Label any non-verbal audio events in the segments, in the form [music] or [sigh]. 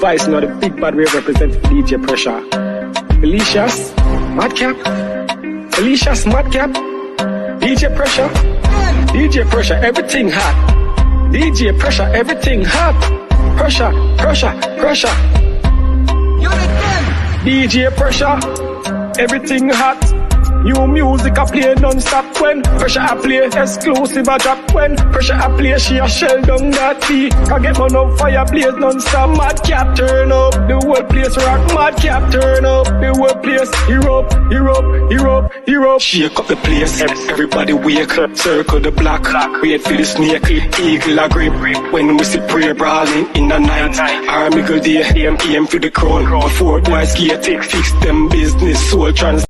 Vice, know, the big bad wave represent DJ Pressure. Felicia's Madcap. Felicia's Madcap. DJ Pressure. DJ Pressure, everything hot. DJ Pressure, everything hot. Pressure, pressure, pressure. DJ Pressure, everything hot. New music I play non-stop when pressure I play exclusive I drop when pressure I play she a shell down that beat. I get one up fire blaze non-stop mad cap turn up. The whole place rock mad cap turn up. The whole place Europe Europe Europe Europe shake up the place everybody wake. Up circle the block wait for the snake. Eagle a grip when we see prayer brawling in the night. Army go there aim for the crown. Before boys skate fix them business soul trans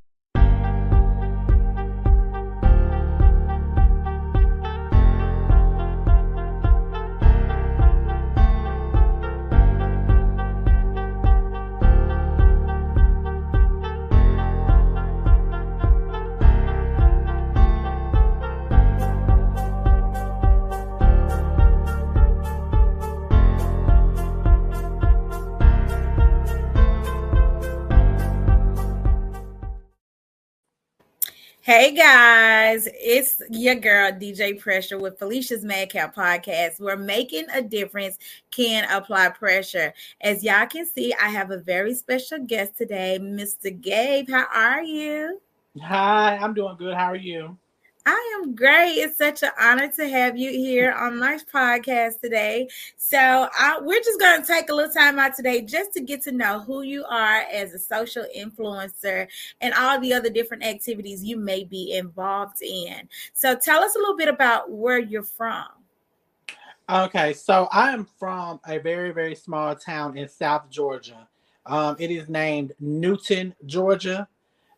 Hey guys, it's your girl DJ Pressure with Felicia's Madcap Podcast. We're making a difference, can apply pressure. As y'all can see, I have a very special guest today, Mr. Gabe. How are you? Hi, I'm doing good. How are you? I am great. It's such an honor to have you here on my podcast today. So, I, we're just going to take a little time out today just to get to know who you are as a social influencer and all the other different activities you may be involved in. So, tell us a little bit about where you're from. Okay, so I am from a very, very small town in South Georgia. Um, it is named Newton, Georgia.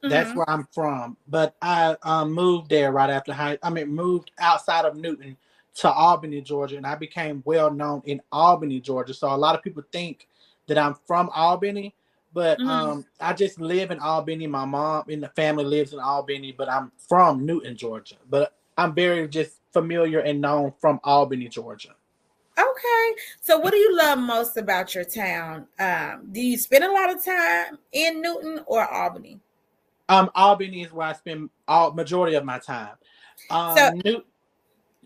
That's mm-hmm. where I'm from. But I um, moved there right after high. I mean, moved outside of Newton to Albany, Georgia, and I became well known in Albany, Georgia. So a lot of people think that I'm from Albany, but mm-hmm. um, I just live in Albany. My mom and the family lives in Albany, but I'm from Newton, Georgia. But I'm very just familiar and known from Albany, Georgia. Okay. So what do you love most about your town? Um, do you spend a lot of time in Newton or Albany? Um, Albany is where I spend all majority of my time. Um, so, New-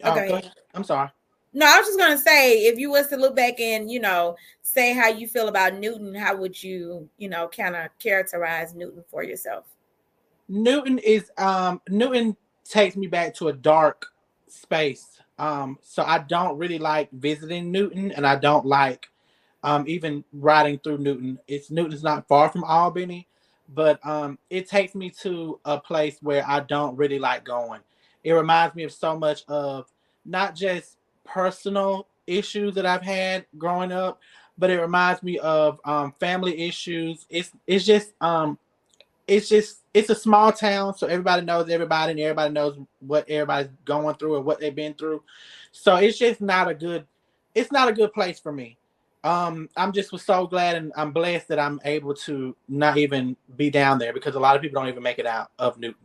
oh, okay. I'm sorry. No, I was just gonna say, if you was to look back and you know say how you feel about Newton, how would you you know kind of characterize Newton for yourself? Newton is um Newton takes me back to a dark space. Um, so I don't really like visiting Newton, and I don't like um even riding through Newton. It's Newton's not far from Albany, but um, it takes me to a place where I don't really like going. It reminds me of so much of not just personal issues that I've had growing up, but it reminds me of um, family issues. It's it's just um, it's just it's a small town, so everybody knows everybody, and everybody knows what everybody's going through and what they've been through. So it's just not a good it's not a good place for me um, I'm just was so glad and I'm blessed that I'm able to not even be down there because a lot of people don't even make it out of Newton.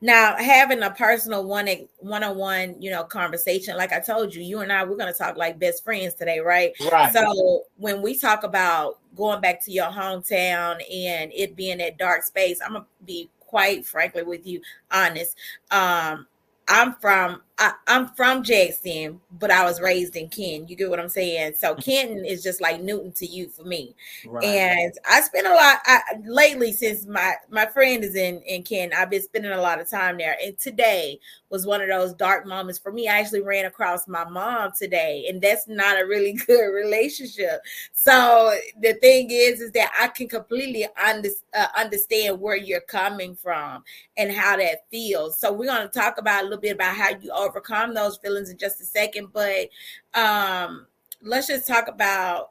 Now, having a personal one one on one, you know, conversation, like I told you, you and I, we're going to talk like best friends today, right? Right. So when we talk about going back to your hometown and it being that dark space, I'm gonna be quite frankly with you honest. Um, I'm from I, am from Jackson, but I was raised in Kenton. You get what I'm saying? So mm-hmm. Kenton is just like Newton to you for me. Right. And I spent a lot I, lately since my my friend is in in Kenton. I've been spending a lot of time there. And today was one of those dark moments for me. I actually ran across my mom today, and that's not a really [laughs] good relationship. So the thing is, is that I can completely under, uh, understand where you're coming from and how that feels. So we're going to talk about a little bit about how you overcome those feelings in just a second. But um, let's just talk about,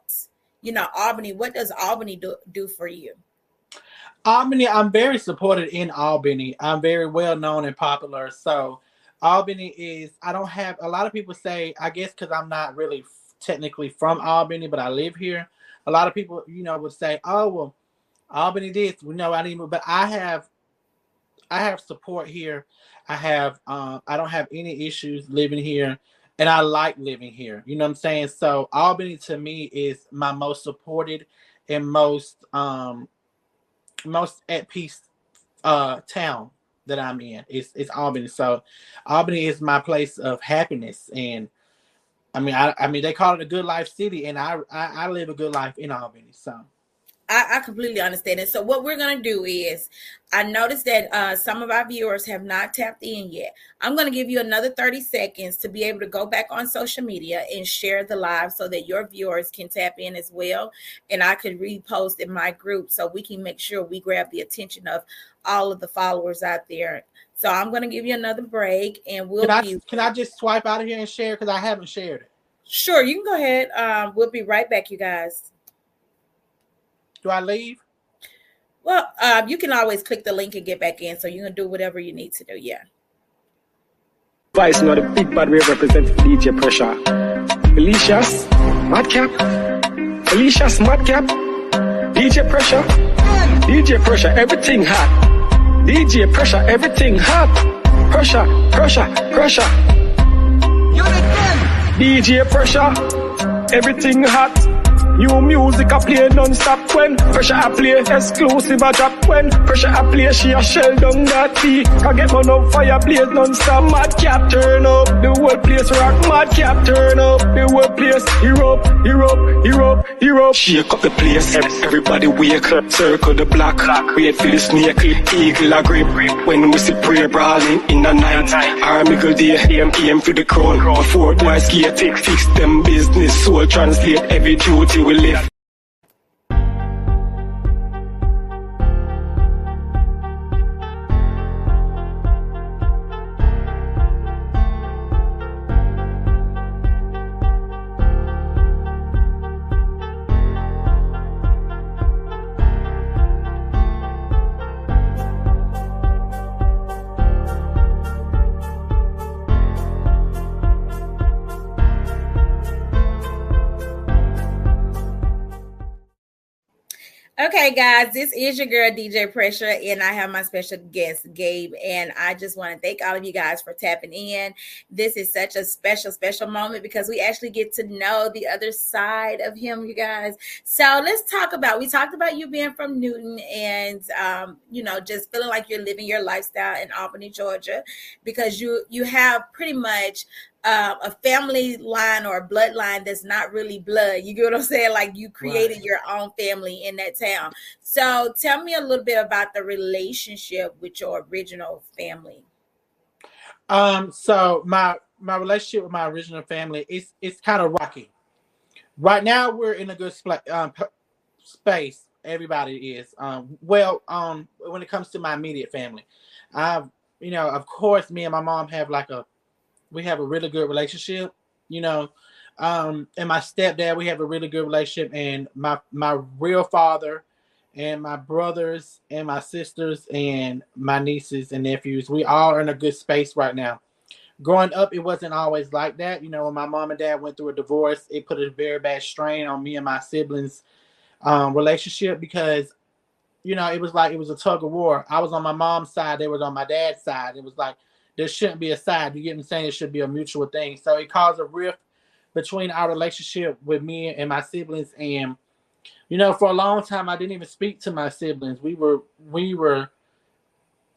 you know, Albany. What does Albany do, do for you? Albany, I'm very supported in Albany. I'm very well known and popular. So Albany is, I don't have, a lot of people say, I guess because I'm not really technically from Albany, but I live here. A lot of people, you know, would say, oh, well, Albany this, we know I didn't, but I have, I have support here I have um, I don't have any issues living here. and I like living here. You know what I'm saying? So Albany to me is my most supported and most um most at peace uh town that I'm in. It's it's Albany. So Albany is my place of happiness and I mean I, I mean they call it a good life city and I, I I live a good life in Albany. So I, I, completely understand it. So what we're gonna do is, I noticed that uh, some of our viewers have not tapped in yet. I'm gonna give you another 30 seconds to be able to go back on social media and share the live so that your viewers can tap in as well, and I could repost in my group so we can make sure we grab the attention of all of the followers out there. So I'm gonna give you another break, and we'll. Can I, be- can I just swipe out of here and share because I haven't shared it. Sure, you can go ahead. Um, we'll be right back, you guys. Do I leave? Well, um, you can always click the link and get back in, so you can do whatever you need to do. Yeah. Vice, not a big bad way represent DJ Pressure. Felicia's Madcap. Felicia's Madcap. DJ Pressure. DJ Pressure, everything hot. DJ Pressure, everything hot. Pressure, pressure, pressure. DJ Pressure, everything hot. New music I play non-stop when pressure I play. Exclusive I drop when pressure I play. She a shell down that tea I get one up fire blaze non-stop. Mad cap turn up. The whole place rock. Mad cap turn up. The whole place. Hero hero hero hero. Shake up the place. Everybody wake circle the block. Wait for the snake. Eagle a grip. When we see prayer brawling in the night. Army go day aim for the crown. Before boys skate. Fix them business. Soul translate every duty we live. Guys, this is your girl DJ Pressure, and I have my special guest Gabe. And I just want to thank all of you guys for tapping in. This is such a special, special moment because we actually get to know the other side of him, you guys. So let's talk about. We talked about you being from Newton, and um, you know, just feeling like you're living your lifestyle in Albany, Georgia, because you you have pretty much uh, a family line or a bloodline that's not really blood. You get what I'm saying? Like you created right. your own family in that town. So tell me a little bit about the relationship with your original family. Um, so my my relationship with my original family is it's kind of rocky. Right now, we're in a good spl- um, space. Everybody is. Um, well, um, when it comes to my immediate family, I've you know, of course, me and my mom have like a we have a really good relationship, you know. Um, and my stepdad, we have a really good relationship, and my my real father, and my brothers, and my sisters, and my nieces and nephews, we all are in a good space right now. Growing up, it wasn't always like that. You know, when my mom and dad went through a divorce, it put a very bad strain on me and my siblings' um, relationship because, you know, it was like it was a tug of war. I was on my mom's side, they was on my dad's side. It was like there shouldn't be a side. You get me saying? It should be a mutual thing. So it caused a rift between our relationship with me and my siblings. And you know, for a long time, I didn't even speak to my siblings. We were we were.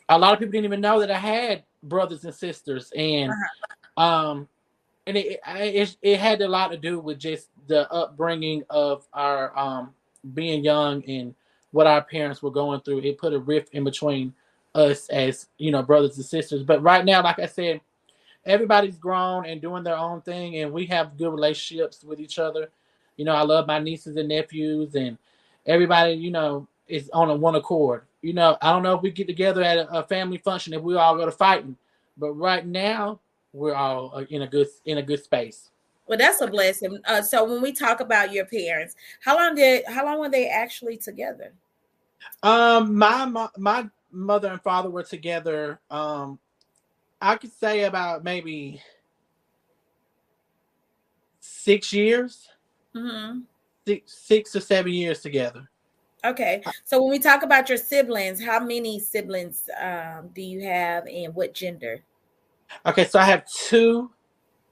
A lot of people didn't even know that I had brothers and sisters, and uh-huh. um, and it, it it had a lot to do with just the upbringing of our um being young and what our parents were going through. It put a rift in between us as you know brothers and sisters. But right now, like I said, everybody's grown and doing their own thing, and we have good relationships with each other. You know, I love my nieces and nephews, and everybody, you know, is on a one accord. You know, I don't know if we get together at a, a family function if we all go to fighting, but right now we're all uh, in a good in a good space. Well, that's a blessing. Uh, so when we talk about your parents, how long did how long were they actually together? Um, my my, my mother and father were together. Um, I could say about maybe six years, mm-hmm. six, six or seven years together. Okay, so when we talk about your siblings, how many siblings um, do you have, and what gender? Okay, so I have two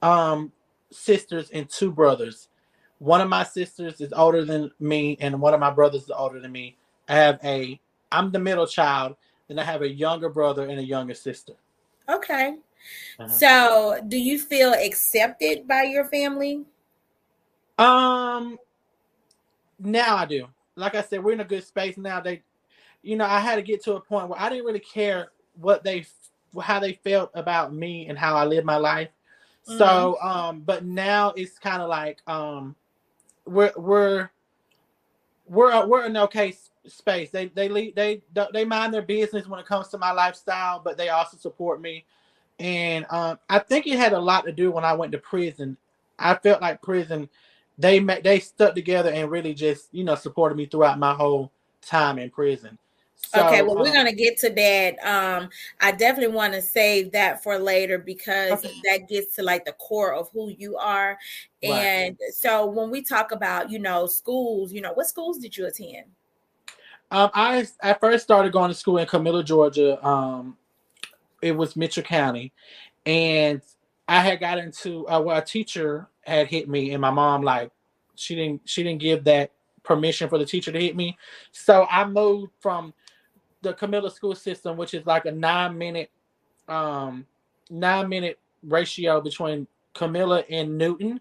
um, sisters and two brothers. One of my sisters is older than me, and one of my brothers is older than me. I have a, I'm the middle child, then I have a younger brother and a younger sister. Okay. Uh-huh. So, do you feel accepted by your family? Um, now I do. Like I said, we're in a good space now. They, you know, I had to get to a point where I didn't really care what they, how they felt about me and how I lived my life. Mm-hmm. So, um, but now it's kind of like, um, we're we're we're we're in okay space. They they lead, they they mind their business when it comes to my lifestyle, but they also support me. And um, I think it had a lot to do when I went to prison. I felt like prison, they met, they stuck together and really just you know supported me throughout my whole time in prison. So, okay, well, um, we're gonna get to that. Um, I definitely want to save that for later because okay. that gets to like the core of who you are. And right. so when we talk about, you know, schools, you know, what schools did you attend? Um, I I first started going to school in Camilla, Georgia. Um, it was Mitchell County, and I had got into uh, well, a teacher had hit me, and my mom like she didn't she didn't give that permission for the teacher to hit me, so I moved from the Camilla school system, which is like a nine minute, um, nine minute ratio between Camilla and Newton.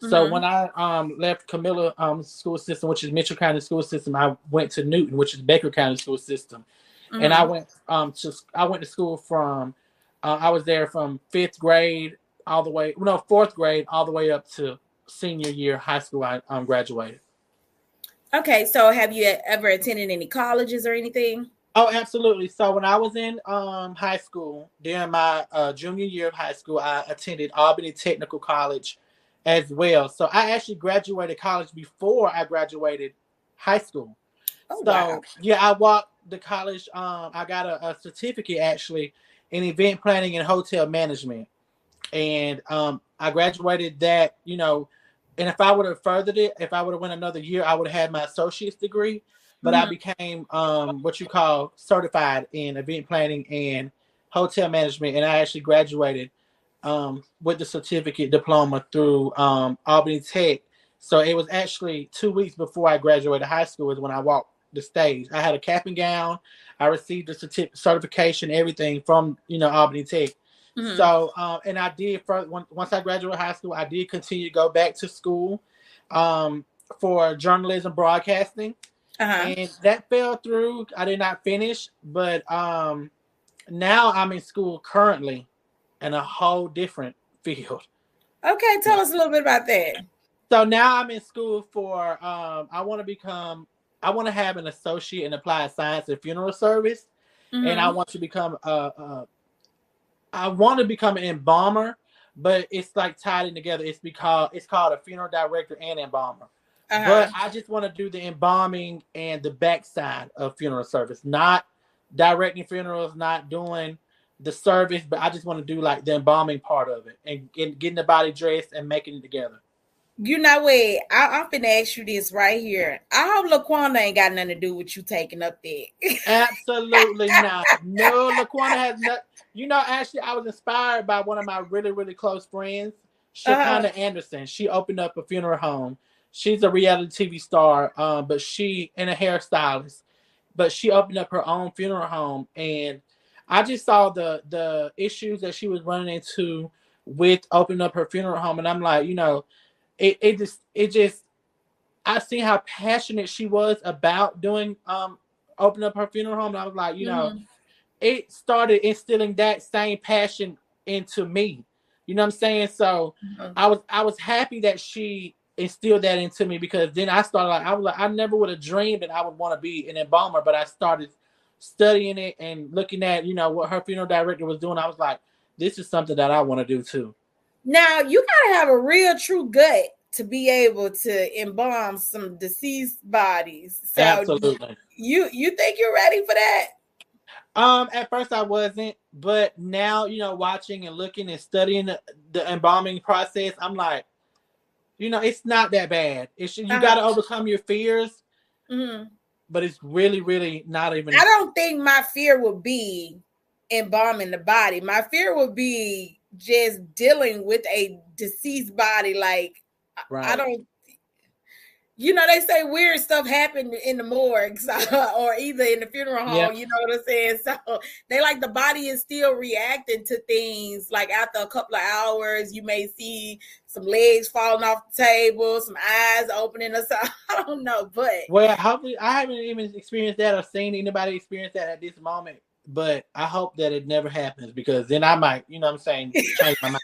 So mm-hmm. when I um, left Camilla um, school system, which is Mitchell County school system, I went to Newton, which is Baker County school system, mm-hmm. and I mm-hmm. went um to I went to school from uh, I was there from fifth grade all the way no fourth grade all the way up to senior year high school. I um, graduated. Okay, so have you ever attended any colleges or anything? Oh, absolutely. So when I was in um, high school, during my uh, junior year of high school, I attended Albany Technical College as well. So I actually graduated college before I graduated high school. Oh, so wow. yeah, I walked the college. Um, I got a, a, certificate actually in event planning and hotel management, and um, I graduated that. You know, and if I would have furthered it, if I would have went another year, I would have had my associate's degree. But mm-hmm. I became um, what you call certified in event planning and hotel management, and I actually graduated um, with the certificate diploma through um, Albany Tech. So it was actually two weeks before I graduated high school is when I walked the stage. I had a cap and gown. I received the certi- certification, everything from you know Albany Tech. Mm-hmm. So um, and I did for once I graduated high school, I did continue to go back to school um, for journalism broadcasting, uh-huh. and that fell through. I did not finish, but um, now I'm in school currently in a whole different [laughs] field. Okay, tell us a little bit about that. So now I'm in school for um, I want to become I want to have an associate in applied science and funeral service, mm-hmm. and I mm-hmm. want to become a, a I want to become an embalmer, but it's like tied in together. It's because it's called a funeral director and embalmer. Uh-huh. But I just want to do the embalming and the backside of funeral service, not directing funerals, not doing the service, but I just want to do like the embalming part of it and get, getting the body dressed and making it together. You know what? I, I'm gonna ask you this right here. I hope Laquanda ain't got nothing to do with you taking up there. Absolutely [laughs] not. No, Laquanda has not. You know, actually, I was inspired by one of my really, really close friends, Shakana uh-huh. Anderson. She opened up a funeral home. She's a reality TV star, um, but she and a hairstylist. But she opened up her own funeral home, and I just saw the the issues that she was running into with opening up her funeral home, and I'm like, you know, it it just it just I seen how passionate she was about doing um opening up her funeral home, and I was like, you mm-hmm. know, it started instilling that same passion into me. You know what I'm saying? So mm-hmm. I was I was happy that she instilled that into me because then I started like I was like I never would have dreamed that I would want to be an embalmer, but I started studying it and looking at you know what her funeral director was doing, I was like, this is something that I want to do too. Now you gotta have a real true gut to be able to embalm some deceased bodies. So Absolutely. You you think you're ready for that? Um, at first I wasn't, but now you know, watching and looking and studying the, the embalming process, I'm like, you know, it's not that bad. It's you uh-huh. got to overcome your fears. Mm-hmm but it's really, really not even. I don't think my fear would be embalming the body. My fear would be just dealing with a deceased body. Like right. I don't you know, they say weird stuff happened in the morgues [laughs] or either in the funeral home, yep. you know what I'm saying? So they like the body is still reacting to things like after a couple of hours, you may see some legs falling off the table, some eyes opening or something. [laughs] I don't know, but well, hopefully I haven't even experienced that or seen anybody experience that at this moment. But I hope that it never happens because then I might, you know what I'm saying, [laughs] change my mind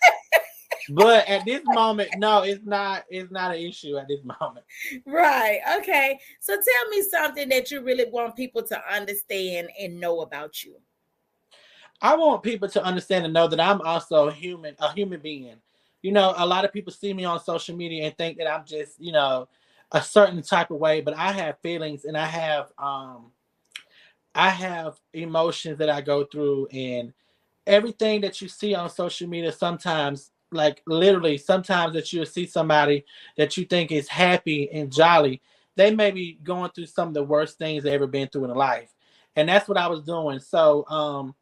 but at this moment, no, it's not. It's not an issue at this moment. Right. Okay. So tell me something that you really want people to understand and know about you. I want people to understand and know that I'm also a human, a human being. You know, a lot of people see me on social media and think that I'm just, you know, a certain type of way, but I have feelings and I have um I have emotions that I go through and everything that you see on social media sometimes like literally sometimes that you'll see somebody that you think is happy and jolly they may be going through some of the worst things they've ever been through in life and that's what i was doing. So um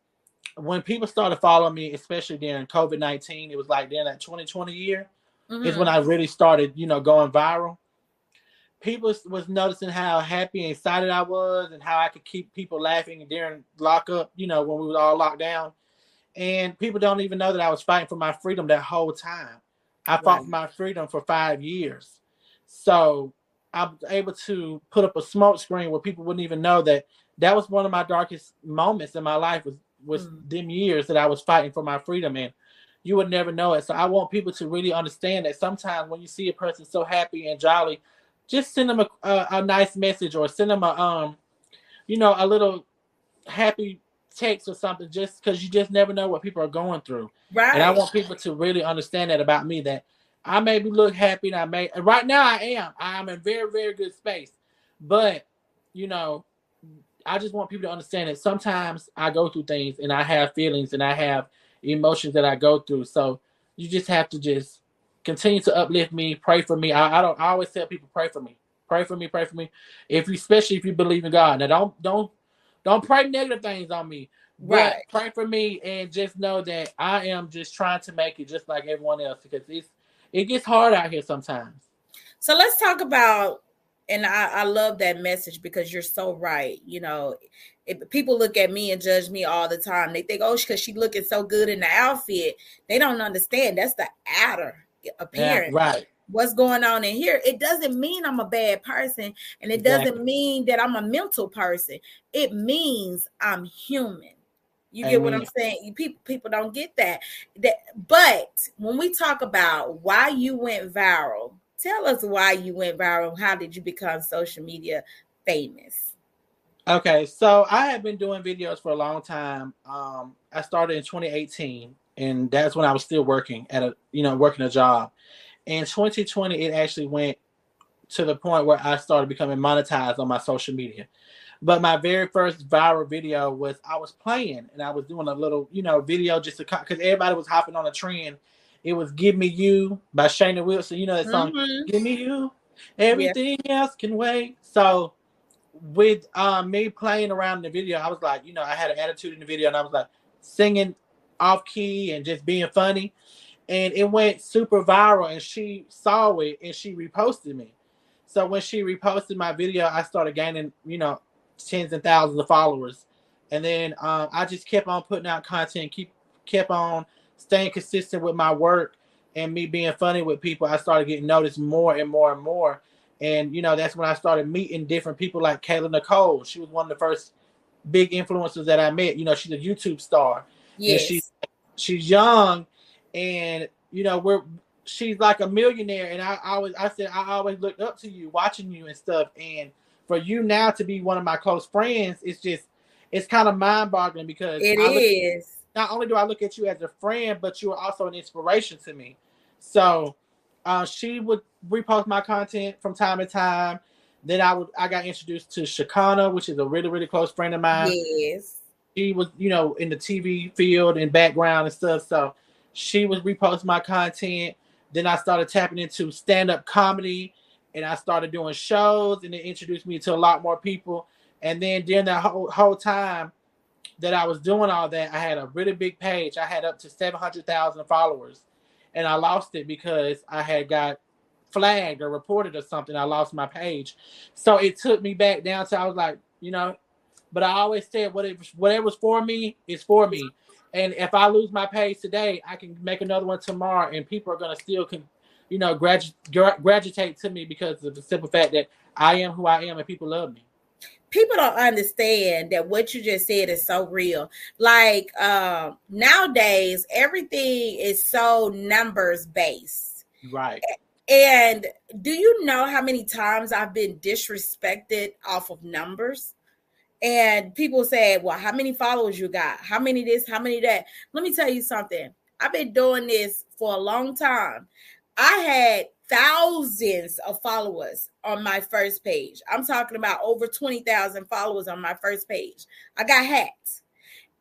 when people started following me especially during covid-19 it was like during that 2020 year mm-hmm. is when i really started you know going viral people was noticing how happy and excited i was and how i could keep people laughing during lockup you know when we were all locked down and people don't even know that I was fighting for my freedom that whole time. I fought for my freedom for five years. So I was able to put up a smoke screen where people wouldn't even know that that was one of my darkest moments in my life was was mm. them years that I was fighting for my freedom and you would never know it. So I want people to really understand that sometimes when you see a person so happy and jolly, just send them a, a, a nice message or send them a um, you know, a little happy text or something just because you just never know what people are going through. Right. And I want people to really understand that about me that I maybe look happy and I may right now I am. I'm in very, very good space. But you know, I just want people to understand that sometimes I go through things and I have feelings and I have emotions that I go through. So you just have to just continue to uplift me, pray for me. I, I don't I always tell people pray for me. Pray for me, pray for me. If you especially if you believe in God. Now don't don't don't pray negative things on me. Right. pray for me and just know that I am just trying to make it just like everyone else because it's it gets hard out here sometimes. So let's talk about and I, I love that message because you're so right. You know, if people look at me and judge me all the time, they think, oh, because she looking so good in the outfit. They don't understand that's the outer appearance. Yeah, right what's going on in here it doesn't mean i'm a bad person and it exactly. doesn't mean that i'm a mental person it means i'm human you get what i'm saying people people don't get that that but when we talk about why you went viral tell us why you went viral how did you become social media famous okay so i have been doing videos for a long time um i started in 2018 and that's when i was still working at a you know working a job in 2020, it actually went to the point where I started becoming monetized on my social media. But my very first viral video was I was playing and I was doing a little, you know, video just to because everybody was hopping on a trend. It was "Give Me You" by Shana Wilson. You know that song, mm-hmm. "Give Me You." Everything yeah. else can wait. So, with um, me playing around in the video, I was like, you know, I had an attitude in the video, and I was like singing off key and just being funny and it went super viral and she saw it and she reposted me so when she reposted my video i started gaining you know tens and thousands of followers and then um, i just kept on putting out content keep kept on staying consistent with my work and me being funny with people i started getting noticed more and more and more. And you know that's when i started meeting different people like kayla nicole. She was one of the first big influencers that i met. You know she's a youtube star. Yes. and she's she's young and you know we're she's like a millionaire. And I, I always I said I always looked up to you watching you and stuff. And for you now to be one of my close friends it's just it's kind of mind-boggling because it I is. Not only do I look at you as a friend but you are also an inspiration to me. So uh, she would repost my content from time to time. Then I would I got introduced to Shakana which is a really really close friend of mine. Yes. She was you know in the TV field and background and stuff. So she was reposting my content. Then I started tapping into stand up comedy and I started doing shows and it introduced me to a lot more people. And then during that whole, whole time, that I was doing all that, I had a really big page. I had up to 700,000 followers and I lost it because I had got flagged or reported or something. I lost my page. So it took me back down to I was like, you know, but I always said whatever whatever's for me is for me. And if I lose my page today, I can make another one tomorrow and people are gonna still can you know gradu- graduate to me because of the simple fact that I am who I am and people love me people don't understand that what you just said is so real. Like um, nowadays, everything is so numbers based. Right. And do you know how many times I've been disrespected off of numbers? And people say, Well, how many followers you got? How many this? How many that? Let me tell you something. I've been doing this for a long time. I had thousands of followers on my first page. I'm talking about over 20,000 followers on my first page. I got hacked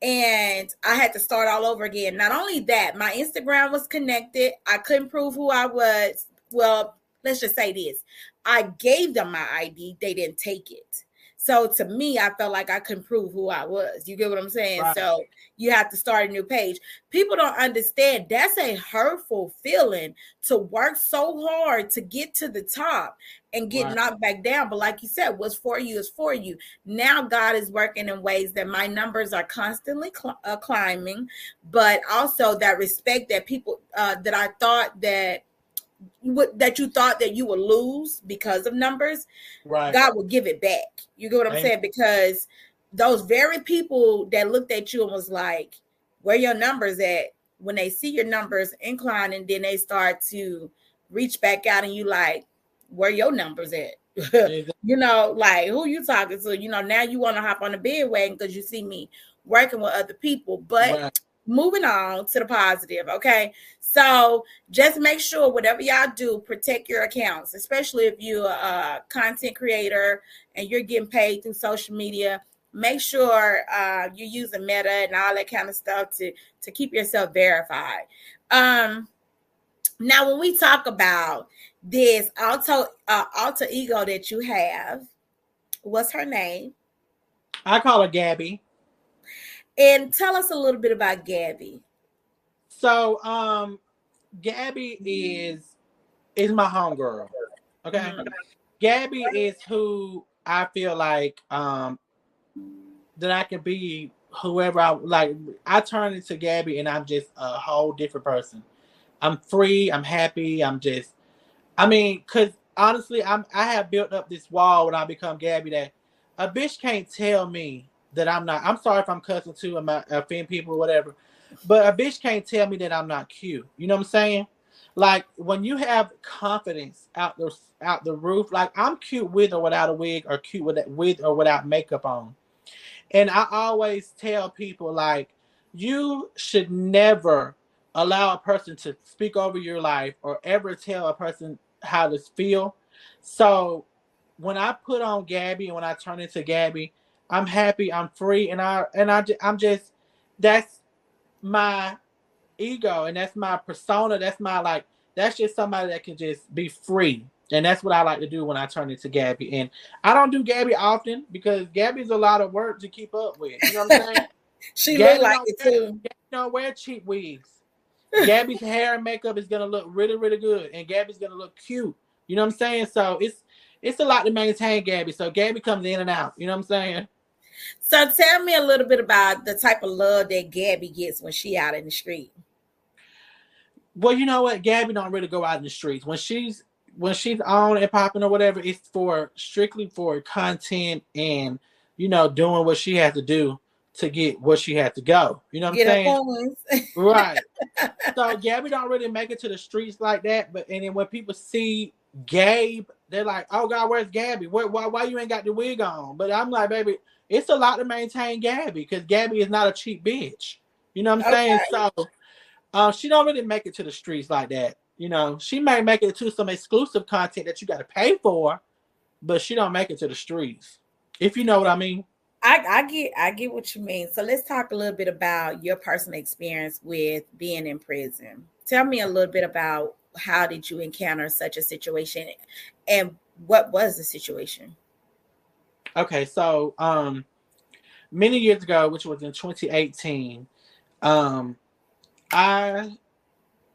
and I had to start all over again. Not only that, my Instagram was connected. I couldn't prove who I was. Well, let's just say this I gave them my ID, they didn't take it. So to me, I felt like I couldn't prove who I was. You get what I'm saying? Right. So you have to start a new page. People don't understand that's a hurtful feeling to work so hard to get to the top and get right. knocked back down. But like you said, what's for you is for you. Now God is working in ways that my numbers are constantly cl- uh, climbing, but also that respect that people uh, that I thought that that you thought that you would lose because of numbers, right. God will give it back. You get what I'm Amen. saying? Because those very people that looked at you and was like, "Where your numbers at?" When they see your numbers incline, and then they start to reach back out, and you like, "Where your numbers at?" [laughs] you know, like who you talking to? You know, now you want to hop on the bandwagon because you see me working with other people, but. Right moving on to the positive okay? So just make sure whatever y'all do protect your accounts especially if you're a content creator and you're getting paid through social media. Make sure uh, you're using meta and all that kind of stuff to to keep yourself verified. Um now when we talk about this alter uh, alter ego that you have what's her name? I call her gabby and tell us a little bit about Gabby. So, um, Gabby is is my homegirl. Okay. Mm-hmm. Gabby is who I feel like um that I can be whoever I like. I turn into Gabby and I'm just a whole different person. I'm free, I'm happy, I'm just I mean, cause honestly, I'm I have built up this wall when I become Gabby that a bitch can't tell me that I'm not. I'm sorry if I'm cussing too my offend people or whatever, but a bitch can't tell me that I'm not cute. You know what I'm saying? Like when you have confidence out the out the roof, like I'm cute with or without a wig, or cute with with or without makeup on. And I always tell people like you should never allow a person to speak over your life or ever tell a person how to feel. So when I put on Gabby and when I turn into Gabby, I'm happy, I'm free, and I and I I'm just that's my ego and that's my persona. That's my like that's just somebody that can just be free. And that's what I like to do when I turn into Gabby. And I don't do Gabby often because Gabby's a lot of work to keep up with. You know what I'm saying? [laughs] she Gabby look like it too. Gabby don't wear cheap wigs. [laughs] Gabby's hair and makeup is gonna look really, really good, and Gabby's gonna look cute. You know what I'm saying? So it's it's a lot to maintain Gabby. So Gabby comes in and out. You know what I'm saying? So tell me a little bit about the type of love that Gabby gets when she out in the street. Well, you know what? Gabby don't really go out in the streets. When she's when she's on and popping or whatever, it's for strictly for content and you know doing what she has to do to get where she has to go. You know what get I'm saying? right. [laughs] So Gabby don't really make it to the streets like that. But and then when people see Gabe, they're like, "Oh God, where's Gabby? Why, why, why you ain't got the wig on?" But I'm like, baby, it's a lot to maintain Gabby because Gabby is not a cheap bitch. You know what I'm okay. saying? So uh, she don't really make it to the streets like that. You know, she may make it to some exclusive content that you got to pay for, but she don't make it to the streets. If you know what I mean. I, I get I get what you mean. So let's talk a little bit about your personal experience with being in prison. Tell me a little bit about how did you encounter such a situation and what was the situation? Okay, so um many years ago, which was in 2018, um, I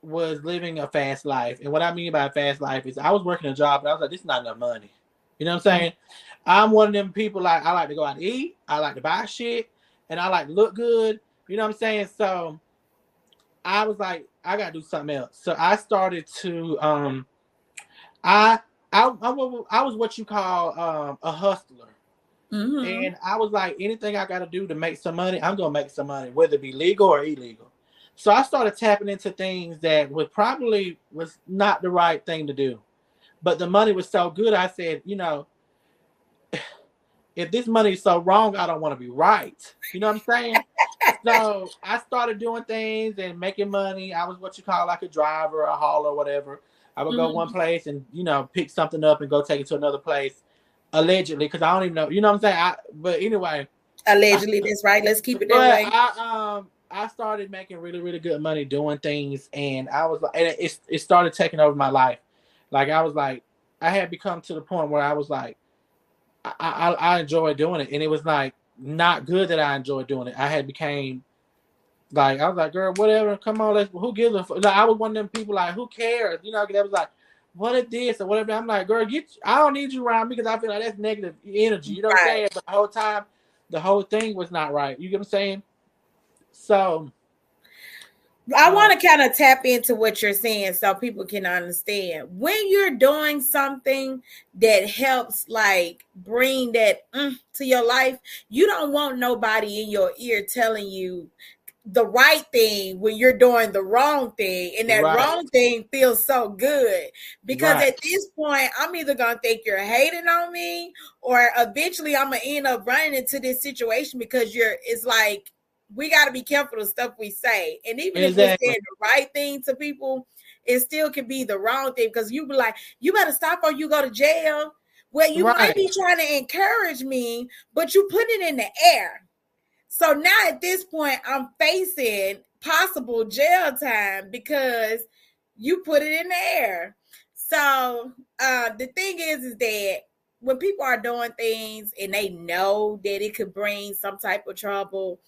was living a fast life. And what I mean by a fast life is I was working a job and I was like, this is not enough money. You know what I'm saying? I'm one of them people like I like to go out to eat, I like to buy shit, and I like to look good. You know what I'm saying? So I was like, I gotta do something else. So I started to um I I I, I was what you call um a hustler. Mm-hmm. And I was like, anything I got to do to make some money, I'm gonna make some money, whether it be legal or illegal. So I started tapping into things that was probably was not the right thing to do, but the money was so good. I said, you know, [sighs] if this money is so wrong, I don't want to be right. You know what I'm saying? [laughs] so I started doing things and making money. I was what you call like a driver, a hauler, whatever. I would mm-hmm. go one place and you know pick something up and go take it to another place allegedly, because I don't even know. You know what I'm saying? I, but anyway, allegedly, that's right. Let's keep it that way. I um I started making really really good money doing things, and I was like, and it it started taking over my life. Like I was like, I had become to the point where I was like, I I, I enjoy doing it, and it was like not good that I enjoyed doing it. I had became like I was like, girl, whatever, come on, let's. Who gives a? F-? Like I was one of them people like, who cares? You know, that was like, what if this or whatever. I'm like, girl, get. I don't need you around me because I feel like that's negative energy. You know what I'm saying? But the whole time, the whole thing was not right. You get what I'm saying? So. I want to kind of tap into what you're saying so people can understand. When you're doing something that helps, like bring that mm, to your life, you don't want nobody in your ear telling you the right thing when you're doing the wrong thing and that right. wrong thing feels so good because right. at this point i'm either gonna think you're hating on me or eventually i'm gonna end up running into this situation because you're it's like we got to be careful of stuff we say and even exactly. if we're saying the right thing to people it still can be the wrong thing because you be like you better stop or you go to jail well you right. might be trying to encourage me but you put it in the air so now at this point, I'm facing possible jail time because you put it in the air. So uh, the thing is, is that when people are doing things and they know that it could bring some type of trouble,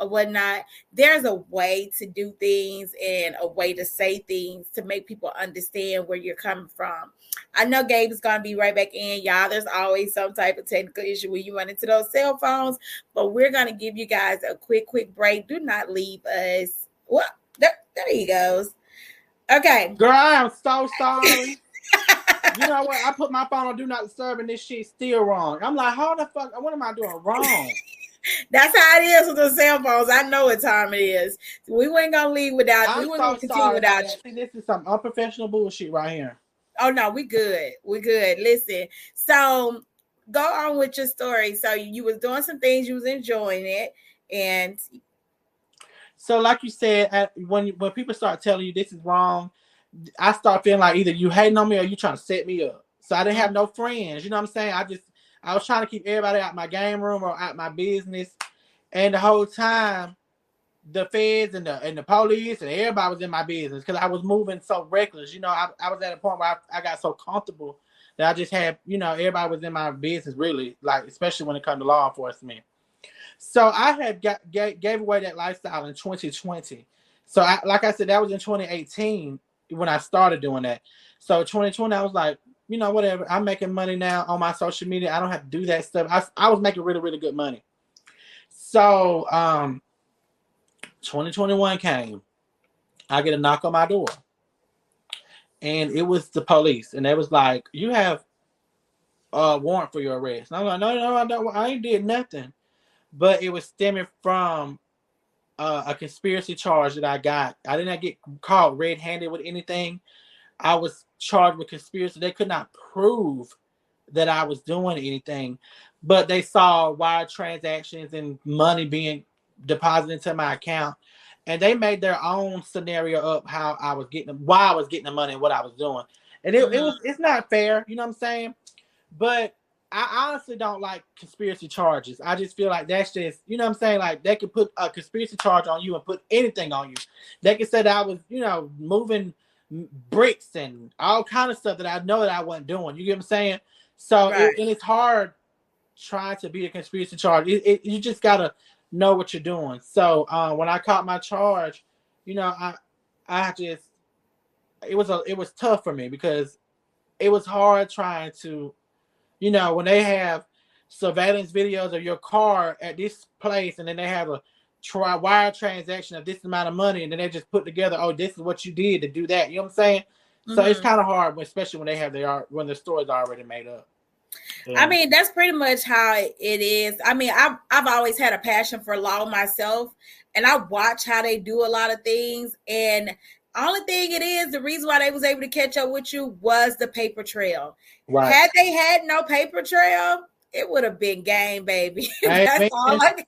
or whatnot. There's a way to do things and a way to say things to make people understand where you're coming from. I know Gabe is gonna be right back in, y'all. There's always some type of technical issue when you run into those cell phones, but we're gonna give you guys a quick, quick break. Do not leave us. Well, there, there he goes. Okay. Girl, I am so sorry. [laughs] you know what? I put my phone on do not disturb and this shit still wrong. I'm like, how the fuck? What am I doing wrong? That's how it is with the cell phones. I know what time it is. We weren't gonna leave without. I'm we so gonna continue without you. See, this is some unprofessional bullshit right here. Oh no, we good. We good. Listen, so go on with your story. So you was doing some things, you was enjoying it, and so like you said, when when people start telling you this is wrong, I start feeling like either you hating on me or you trying to set me up. So I didn't have no friends. You know what I'm saying? I just I was trying to keep everybody out my game room or out my business, and the whole time, the feds and the and the police and everybody was in my business because I was moving so reckless. You know, I, I was at a point where I, I got so comfortable that I just had, you know, everybody was in my business really, like especially when it comes to law enforcement. So I had got gave, gave away that lifestyle in 2020. So I, like I said, that was in 2018 when I started doing that. So 2020, I was like, you know, whatever. I'm making money now on my social media. I don't have to do that stuff. I, I was making really, really good money. So um 2021 came. I get a knock on my door. And it was the police. And they was like, You have a warrant for your arrest. And I'm like, No, no, I don't I ain't did nothing. But it was stemming from uh, a conspiracy charge that I got. I did not get caught red-handed with anything. I was charged with conspiracy. They could not prove that I was doing anything, but they saw wire transactions and money being deposited into my account. And they made their own scenario up how I was getting why I was getting the money and what I was doing. And it, mm-hmm. it was it's not fair, you know what I'm saying? But I honestly don't like conspiracy charges. I just feel like that's just, you know what I'm saying? Like they could put a conspiracy charge on you and put anything on you. They could say that I was, you know, moving bricks and all kind of stuff that I know that I wasn't doing. You get what I'm saying? So right. it, and it's hard trying to be a conspiracy charge. It, it, you just gotta know what you're doing. So uh, when I caught my charge, you know, I I just it was a it was tough for me because it was hard trying to, you know, when they have surveillance videos of your car at this place and then they have a try wire transaction of this amount of money and then they just put together, oh, this is what you did to do that. You know what I'm saying? Mm-hmm. So it's mm-hmm. kind of hard, especially when they have their when the story's already made up. Yeah. I mean, that's pretty much how it is. I mean, I've I've always had a passion for law myself, and I watch how they do a lot of things. And only thing it is, the reason why they was able to catch up with you was the paper trail. Right. Had they had no paper trail, it would have been game, baby. [laughs] that's, all I,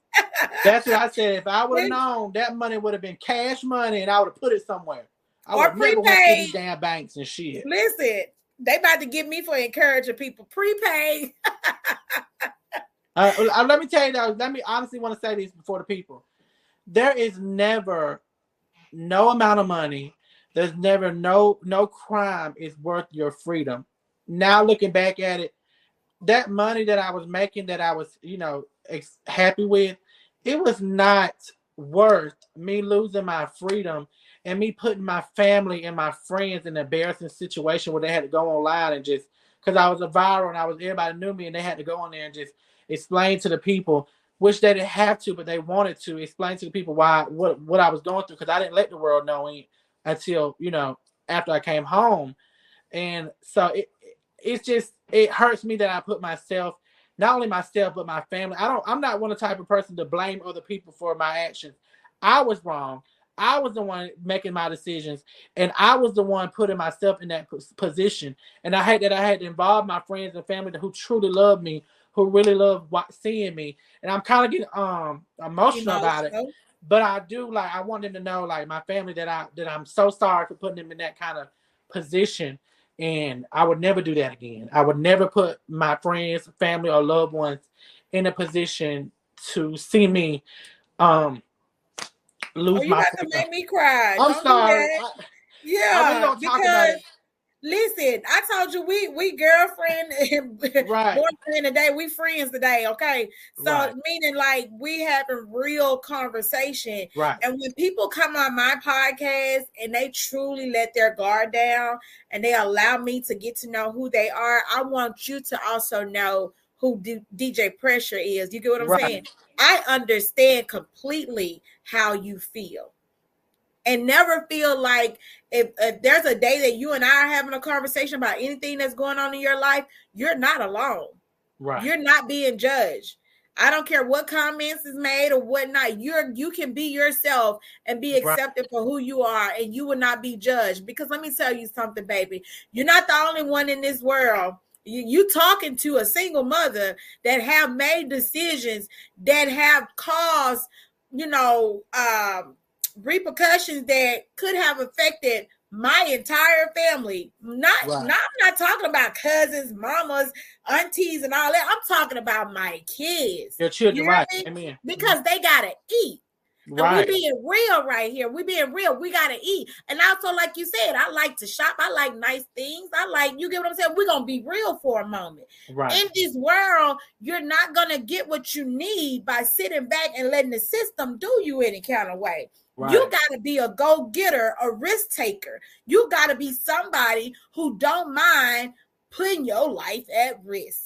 that's what I said. If I would have known, that money would have been cash money, and I would have put it somewhere. I or prepaid. These damn banks and shit. Listen, they about to get me for encouraging people prepaid. uh, uh, let me tell you though. Let me honestly want to say this before the people. There is never no amount of money. There's never no no crime is worth your freedom. Now looking back at it, that money that I was making, that I was you know ex- happy with, it was not worth me losing my freedom and me putting my family and my friends in an embarrassing situation where they had to go online and just because I was a viral and I was everybody knew me and they had to go on there and just explain to the people, which they didn't have to, but they wanted to explain to the people why what what I was going through because I didn't let the world know until you know after I came home, and so it it's just it hurts me that I put myself not only myself but my family. I don't I'm not one of the type of person to blame other people for my actions. I was wrong. I was the one making my decisions, and I was the one putting myself in that position. And I hate that I had to involve my friends and family who truly love me, who really love seeing me. And I'm kind of getting um emotional, about it. But I do like I want them to know, like my family, that I that I'm so sorry for putting them in that kind of position. And I would never do that again. I would never put my friends, family, or loved ones in a position to see me um lose oh, you my. You to make me cry. I'm don't sorry. I, yeah, I because listen, I told you we we girlfriend [laughs] and right. boyfriend today. We friends today. Okay, so right. meaning like we having real conversation. Right. And when people come on my podcast and they truly let their guard down and they allow me to get to know who they are, I want you to also know who D- DJ Pressure is. You get what I'm right. saying? I understand completely how you feel. And never feel like if, if, there's a day that you and I are having a conversation about anything that's going on in your life, you're not alone. Right. You're not being judged. I don't care what comments is made or whatnot. You're you can be yourself and be accepted right. for who you are, and you will not be judged. Because let me tell you something, baby. You're not the only one in this world you, you talking to a single mother that have made decisions that have caused you know um, repercussions that could have affected my entire family. Not, right. not I'm not talking about cousins, mamas, aunties, and all that. I'm talking about my kids. Your children, you right? I mean? Because they gotta eat. Right. we being real right here. We being real. We gotta eat. And also, like you said, I like to shop. I like nice things. I like you get what I'm saying. We're gonna be real for a moment. Right. In this world, you're not gonna get what you need by sitting back and letting the system do you any kind of way. Right. You gotta be a go-getter, a risk taker. You gotta be somebody who don't mind putting your life at risk.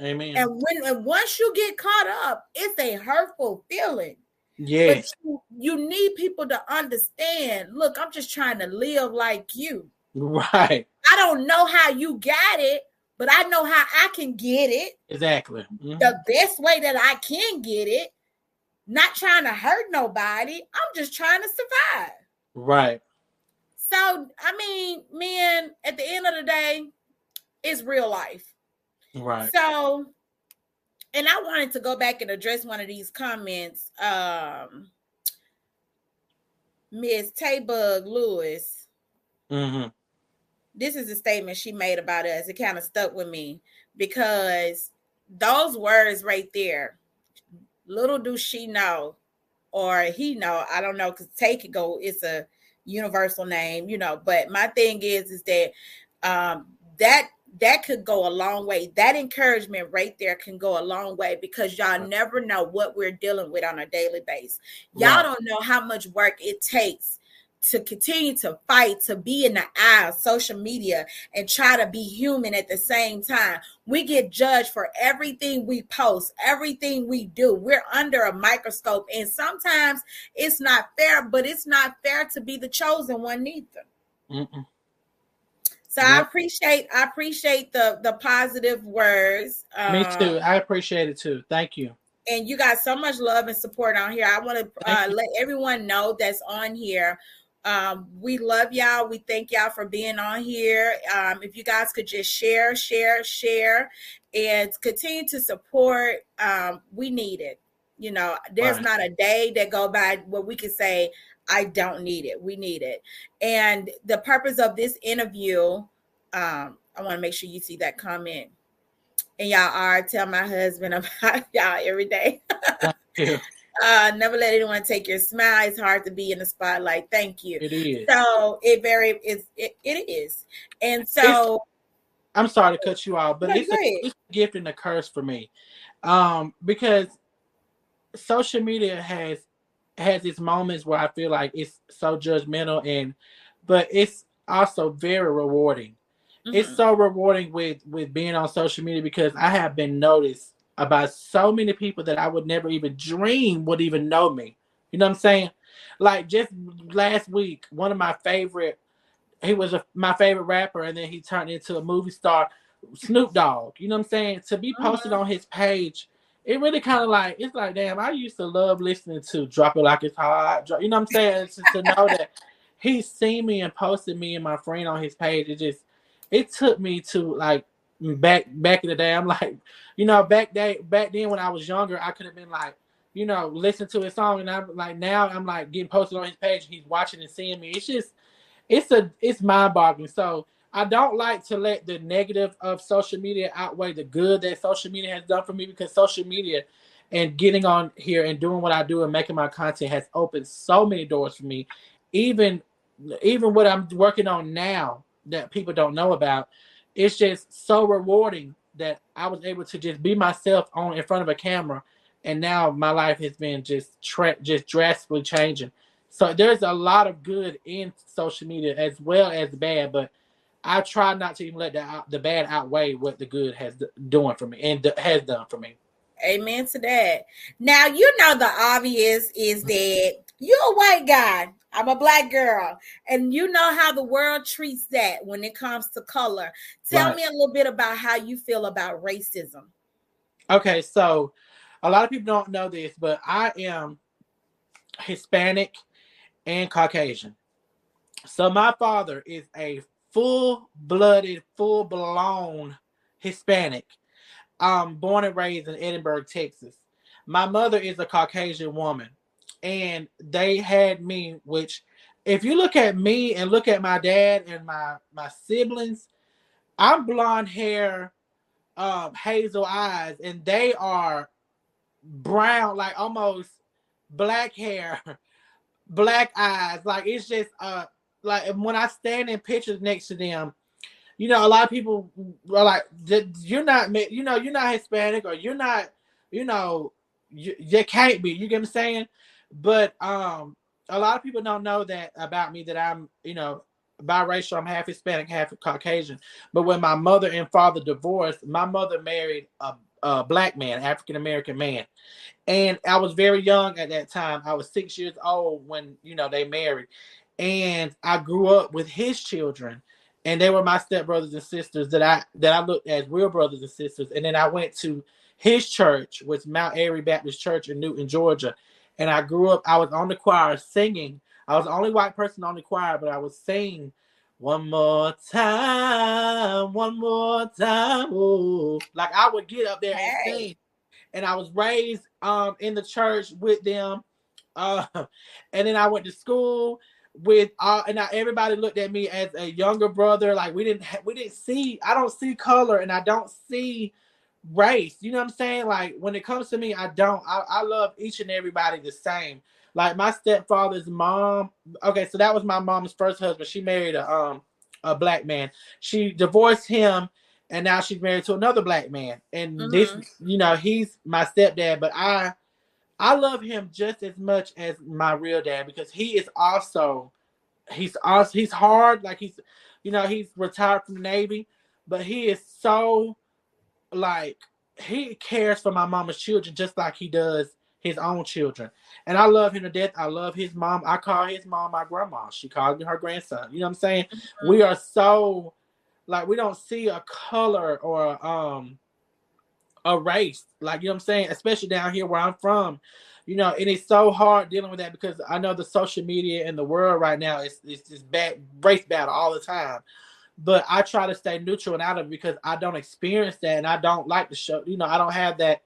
Amen. And when and once you get caught up, it's a hurtful feeling Yes. You, you, need people to understand. Look, I'm just trying to live like you. Right. I don't know how you got it, but I know how I can get it. Exactly. Mm-hmm. The best way that I can get it. Not trying to hurt nobody. I'm just trying to survive. Right. So, I mean, man, at the end of the day, it's real life. Right. So and I wanted to go back and address one of these comments. Um, Miss Taybug Lewis. Mm-hmm. This is a statement she made about us. It kind of stuck with me because those words right there, little do she know, or he know, I don't know, because take it go, it's a universal name, you know. But my thing is, is that um that that could go a long way. That encouragement right there can go a long way because y'all never know what we're dealing with on a daily basis. Y'all right. don't know how much work it takes to continue to fight, to be in the eye of social media and try to be human at the same time. We get judged for everything we post, everything we do. We're under a microscope, and sometimes it's not fair, but it's not fair to be the chosen one either. Mm-mm. So. I appreciate I appreciate the the positive words. Me too. Um, I appreciate it too. Thank you. And you got so much love and support on here. I want to uh, let everyone know that's on here um, we love y'all. We thank y'all for being on here. Um, if you guys could just share, share, share, and continue to support, um, we need it. You know, there's right. not a day that go by where we can say, I don't need it. We need it. And the purpose of this interview, um, I want to make sure you see that comment. And y'all are tell my husband [laughs] about y'all every day. Uh, never let anyone take your smile. It's hard to be in the spotlight. Thank you. It is. So it very is it, it is. And so it's, I'm sorry to cut you off, but it's, a, it's a gift and a curse for me. Um, because social media has has its moments where I feel like it's so judgmental and but it's also very rewarding. Mm-hmm. It's so rewarding with with being on social media because I have been noticed about so many people that I would never even dream would even know me. You know what I'm saying? Like just last week, one of my favorite, he was a, my favorite rapper, and then he turned into a movie star, Snoop Dogg. You know what I'm saying? To be posted uh-huh. on his page, it really kind of like it's like, damn, I used to love listening to Drop It Like It's Hot. You know what I'm saying? to, to know [laughs] that he's seen me and posted me and my friend on his page, it just it took me to like back back in the day. I'm [laughs] like, you know, back day back then when I was younger, I could have been like, you know, listen to his song, and I'm like now I'm like getting posted on his page. He's watching and seeing me. It's just, it's a, it's mind boggling. So I don't like to let the negative of social media outweigh the good that social media has done for me because social media and getting on here and doing what I do and making my content has opened so many doors for me. Even even what I'm working on now that people don't know about it's just so rewarding that I was able to just be myself on in front of a camera, and now my life has been just tra- just drastically changing. So there's a lot of good in social media as well as bad, but I try not to even let the the bad outweigh what the good has doing for me and has done for me. Amen to that. Now you know the obvious is that you're a white guy. I'm a black girl. And you know how the world treats that when it comes to color. Tell right. me a little bit about how you feel about racism. Okay, so a lot of people don't know this, but I am Hispanic and Caucasian. So my father is a full-blooded, full-blown Hispanic. Um, born and raised in Edinburg, Texas. My mother is a Caucasian woman and they had me, which if you look at me and look at my dad and my my siblings, I'm blonde hair, um, hazel eyes, and they are brown, like almost black hair, [laughs] black eyes. Like it's just uh like when I stand in pictures next to them, you know, a lot of people are like, "You're not, you know, you're not Hispanic, or you're not, you know, you, you can't be." You get what I'm saying? But um, a lot of people don't know that about me that I'm, you know, biracial. I'm half Hispanic, half Caucasian. But when my mother and father divorced, my mother married a, a black man, African American man, and I was very young at that time. I was six years old when you know they married, and I grew up with his children. And they were my stepbrothers and sisters that I that I looked as real brothers and sisters. And then I went to his church, was Mount Airy Baptist Church in Newton, Georgia and I grew up. I was on the choir singing. I was the only white person on the choir, but I was singing one more time, one more time. Ooh. Like I would get up there and sing. And I was raised um in the church with them. [laughs] Uh, and then I went to school with uh and I, everybody looked at me as a younger brother. Like we didn't ha- we didn't see I don't see color and I don't see race. You know what I'm saying? Like when it comes to me, I don't. I, I love each and everybody the same. Like my stepfather's mom. Okay, so that was my mom's first husband. She married a um a black man. She divorced him and now she's married to another black man. And mm-hmm. this, you know, he's my stepdad, but I I love him just as much as my real dad because he is also he's also he's hard, like he's you know, he's retired from the Navy, but he is so like he cares for my mama's children just like he does his own children. And I love him to death. I love his mom. I call his mom my grandma. She calls me her grandson. You know what I'm saying? Mm-hmm. We are so like we don't see a color or um a race. Like you know what I'm saying? Especially down here where I'm from. You know, and it's so hard dealing with that because I know the social media and the world right now is is just bad race battle all the time. But I try to stay neutral and out of it because I don't experience that and I don't like to show, you know, I don't have that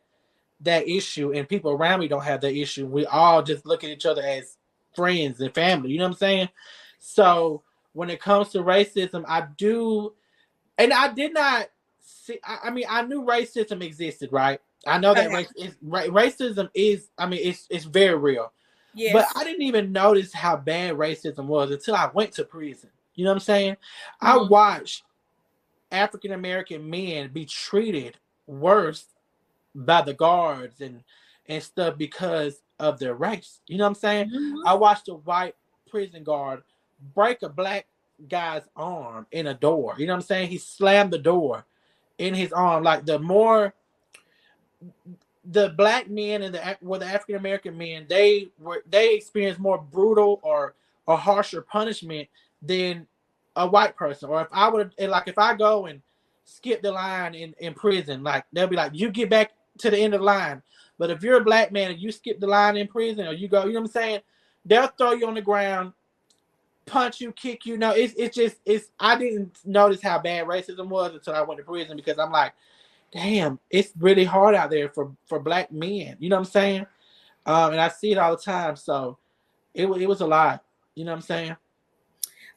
that issue and people around me don't have that issue. We all just look at each other as friends and family. You know what I'm saying? So when it comes to racism, I do, and I did not see. I, I mean, I knew racism existed, right? I know that okay. race is, racism is. I mean, it's it's very real. Yes. But I didn't even notice how bad racism was until I went to prison. You know what I'm saying? Mm-hmm. I watched African American men be treated worse by the guards and and stuff because of their race. You know what I'm saying? Mm-hmm. I watched a white prison guard break a black guy's arm in a door. You know what I'm saying? He slammed the door in his arm. Like the more the black men and the well, the African American men, they were they experienced more brutal or or harsher punishment than a white person. Or if I would like if I go and skip the line in, in prison, like they'll be like, you get back to the end of the line. But if you're a black man and you skip the line in prison or you go, you know what I'm saying? They'll throw you on the ground, punch you, kick you. No, it's it's just it's I didn't notice how bad racism was until I went to prison because I'm like, damn, it's really hard out there for for black men. You know what I'm saying? Um, and I see it all the time. So it it was a lot. You know what I'm saying?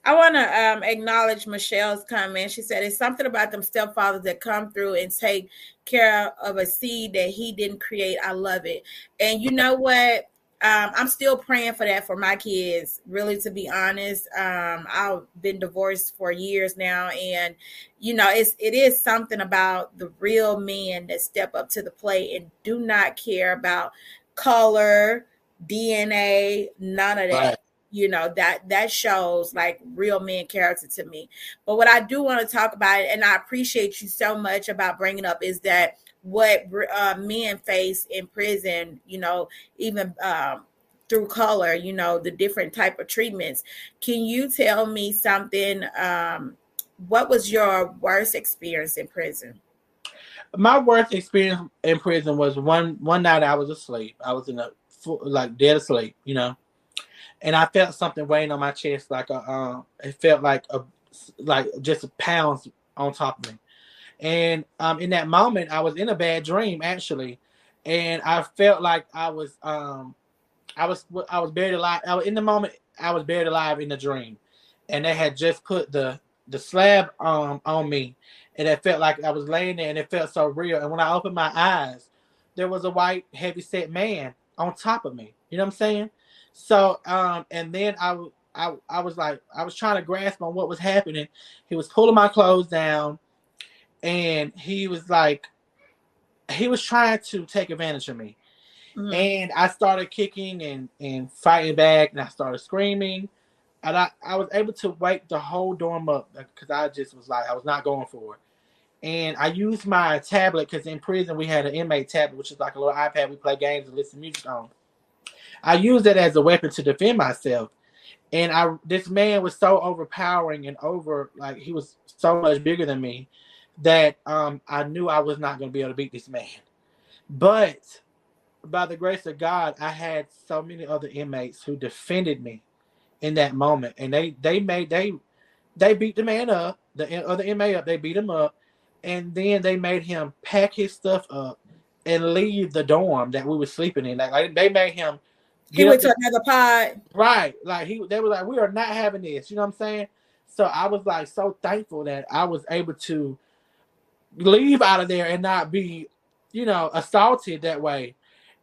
I want to um, acknowledge Michelle's comment. She said it's something about them stepfathers that come through and take care of a seed that he didn't create. I love it. And you know what? Um, I'm still praying for that for my kids. Really, to be honest, um, I've been divorced for years now, and you know, it's it is something about the real men that step up to the plate and do not care about color, DNA, none of that. Right you know that that shows like real men character to me. But what i do want to talk about and i appreciate you so much about bringing up is that what uh, men face in prison you know even um, through color you know the different type of treatments. Can you tell me something um, what was your worst experience in prison? My worst experience in prison was one one night i was asleep. I was in a like dead asleep you know and I felt something weighing on my chest, like a, um, it felt like a, like just pounds on top of me. And um, in that moment, I was in a bad dream actually, and I felt like I was, um, I was, I was buried alive. I was, in the moment, I was buried alive in the dream, and they had just put the the slab um on me, and it felt like I was laying there, and it felt so real. And when I opened my eyes, there was a white, heavy set man on top of me. You know what I'm saying? So um, and then I I I was like I was trying to grasp on what was happening. He was pulling my clothes down, and he was like, he was trying to take advantage of me. Mm-hmm. And I started kicking and and fighting back, and I started screaming, and I I was able to wake the whole dorm up because I just was like I was not going for it. And I used my tablet because in prison we had an inmate tablet, which is like a little iPad we play games and listen to music on. I used it as a weapon to defend myself. And I this man was so overpowering and over like he was so much bigger than me that um, I knew I was not going to be able to beat this man. But by the grace of God, I had so many other inmates who defended me in that moment, and they they made they they beat the man up, the other inmate up, they beat him up, and then they made him pack his stuff up and leave the dorm that we were sleeping in. Like, like they made him he went to another pod. Right. Like he they were like, we are not having this. You know what I'm saying? So I was like so thankful that I was able to leave out of there and not be, you know, assaulted that way.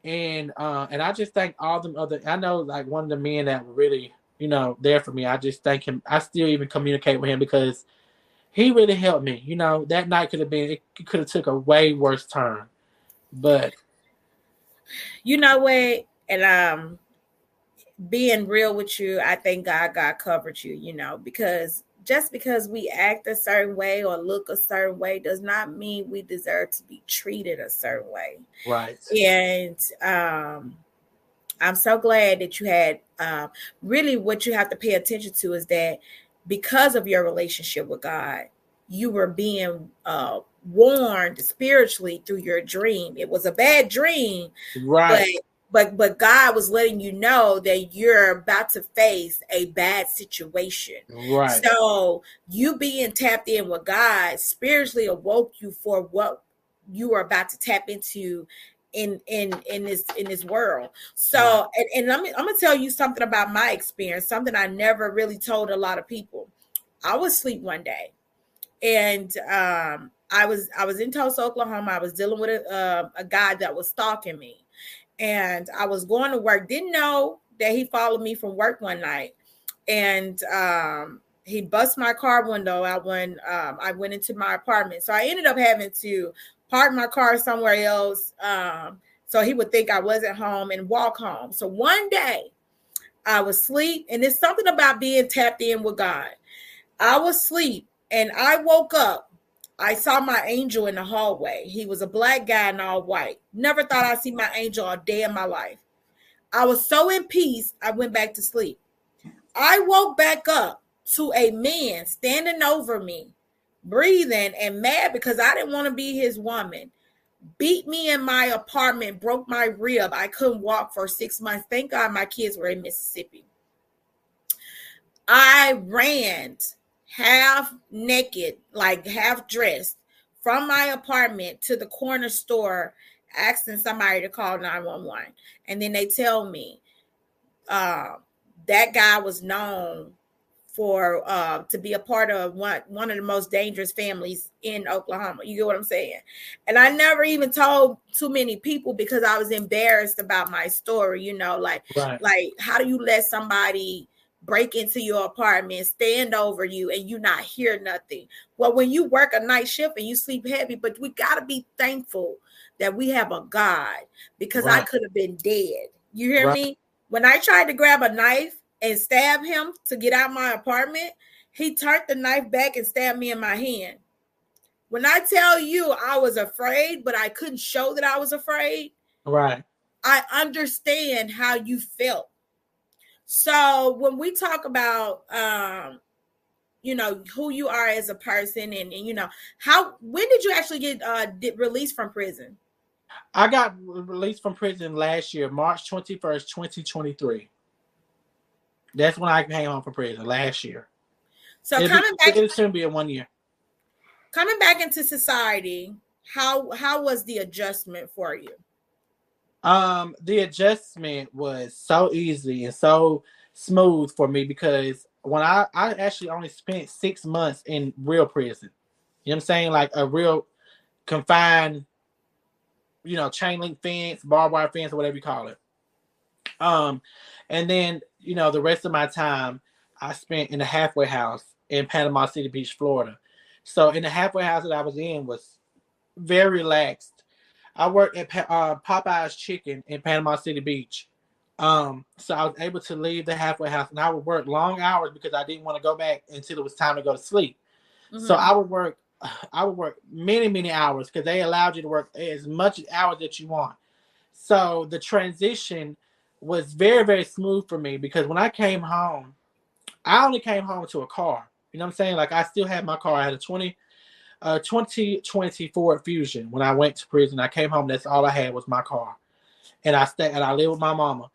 And uh and I just thank all them other I know like one of the men that were really, you know, there for me. I just thank him. I still even communicate with him because he really helped me. You know, that night could have been it could have took a way worse turn. But you know what? And um being real with you, I think God God covered you, you know, because just because we act a certain way or look a certain way does not mean we deserve to be treated a certain way. Right. And um I'm so glad that you had um, really what you have to pay attention to is that because of your relationship with God, you were being uh, warned spiritually through your dream. It was a bad dream, right? But, but God was letting you know that you're about to face a bad situation. Right. So you being tapped in with God spiritually awoke you for what you were about to tap into in in in this in this world. So and, and let me I'm gonna tell you something about my experience, something I never really told a lot of people. I was asleep one day and um I was I was in Tulsa, Oklahoma. I was dealing with a uh, a guy that was stalking me, and I was going to work. Didn't know that he followed me from work one night, and um, he bust my car window out when um, I went into my apartment. So I ended up having to park my car somewhere else, um, so he would think I wasn't home and walk home. So one day I was asleep, and it's something about being tapped in with God. I was asleep, and I woke up I saw my angel in the hallway. He was a black guy and all white. Never thought I'd see my angel a day in my life. I was so in peace, I went back to sleep. I woke back up to a man standing over me, breathing and mad because I didn't want to be his woman. Beat me in my apartment, broke my rib. I couldn't walk for six months. Thank God my kids were in Mississippi. I ran half naked, like half dressed, from my apartment to the corner store asking somebody to call 911. And then they tell me uh, that guy was known for uh, to be a part of one, one of the most dangerous families in Oklahoma. You get what I'm saying? And I never even told too many people because I was embarrassed about my story, you know, like right. like how do you let somebody break into your apartment, stand over you, and you not hear nothing. Well, when you work a night shift and you sleep heavy, but we got to be thankful that we have a God because right. I could have been dead. You hear right. me? When I tried to grab a knife and stab him to get out my apartment, he turned the knife back and stabbed me in my hand. When I tell you I was afraid, but I couldn't show that I was afraid. Right. I understand how you felt so when we talk about um you know who you are as a person and, and you know how when did you actually get uh released from prison? I got released from prison last year, March 21st, 2023. That's when I came home from prison last year. So it'll coming back it shouldn't be a one year. Coming back into society, how how was the adjustment for you? Um, the adjustment was so easy and so smooth for me because when I I actually only spent six months in real prison. You know what I'm saying? Like a real confined, you know, chain link fence, barbed wire fence, or whatever you call it. Um, and then you know the rest of my time I spent in a halfway house in Panama City Beach, Florida. So in the halfway house that I was in was very relaxed I worked at uh, Popeye's Chicken in Panama City Beach. Um, so I was able to leave the halfway house and I would work long hours because I didn't want to go back until it was time to go to sleep. Mm-hmm. So I would work, I would work many, many hours because they allowed you to work as much hours that you want. So the transition was very, very smooth for me because when I came home, I only came home to a car. You know what I'm saying? Like I still had my car. I had a 20 uh 2020 Ford Fusion. When I went to prison, I came home. That's all I had was my car, and I stayed and I lived with my mama.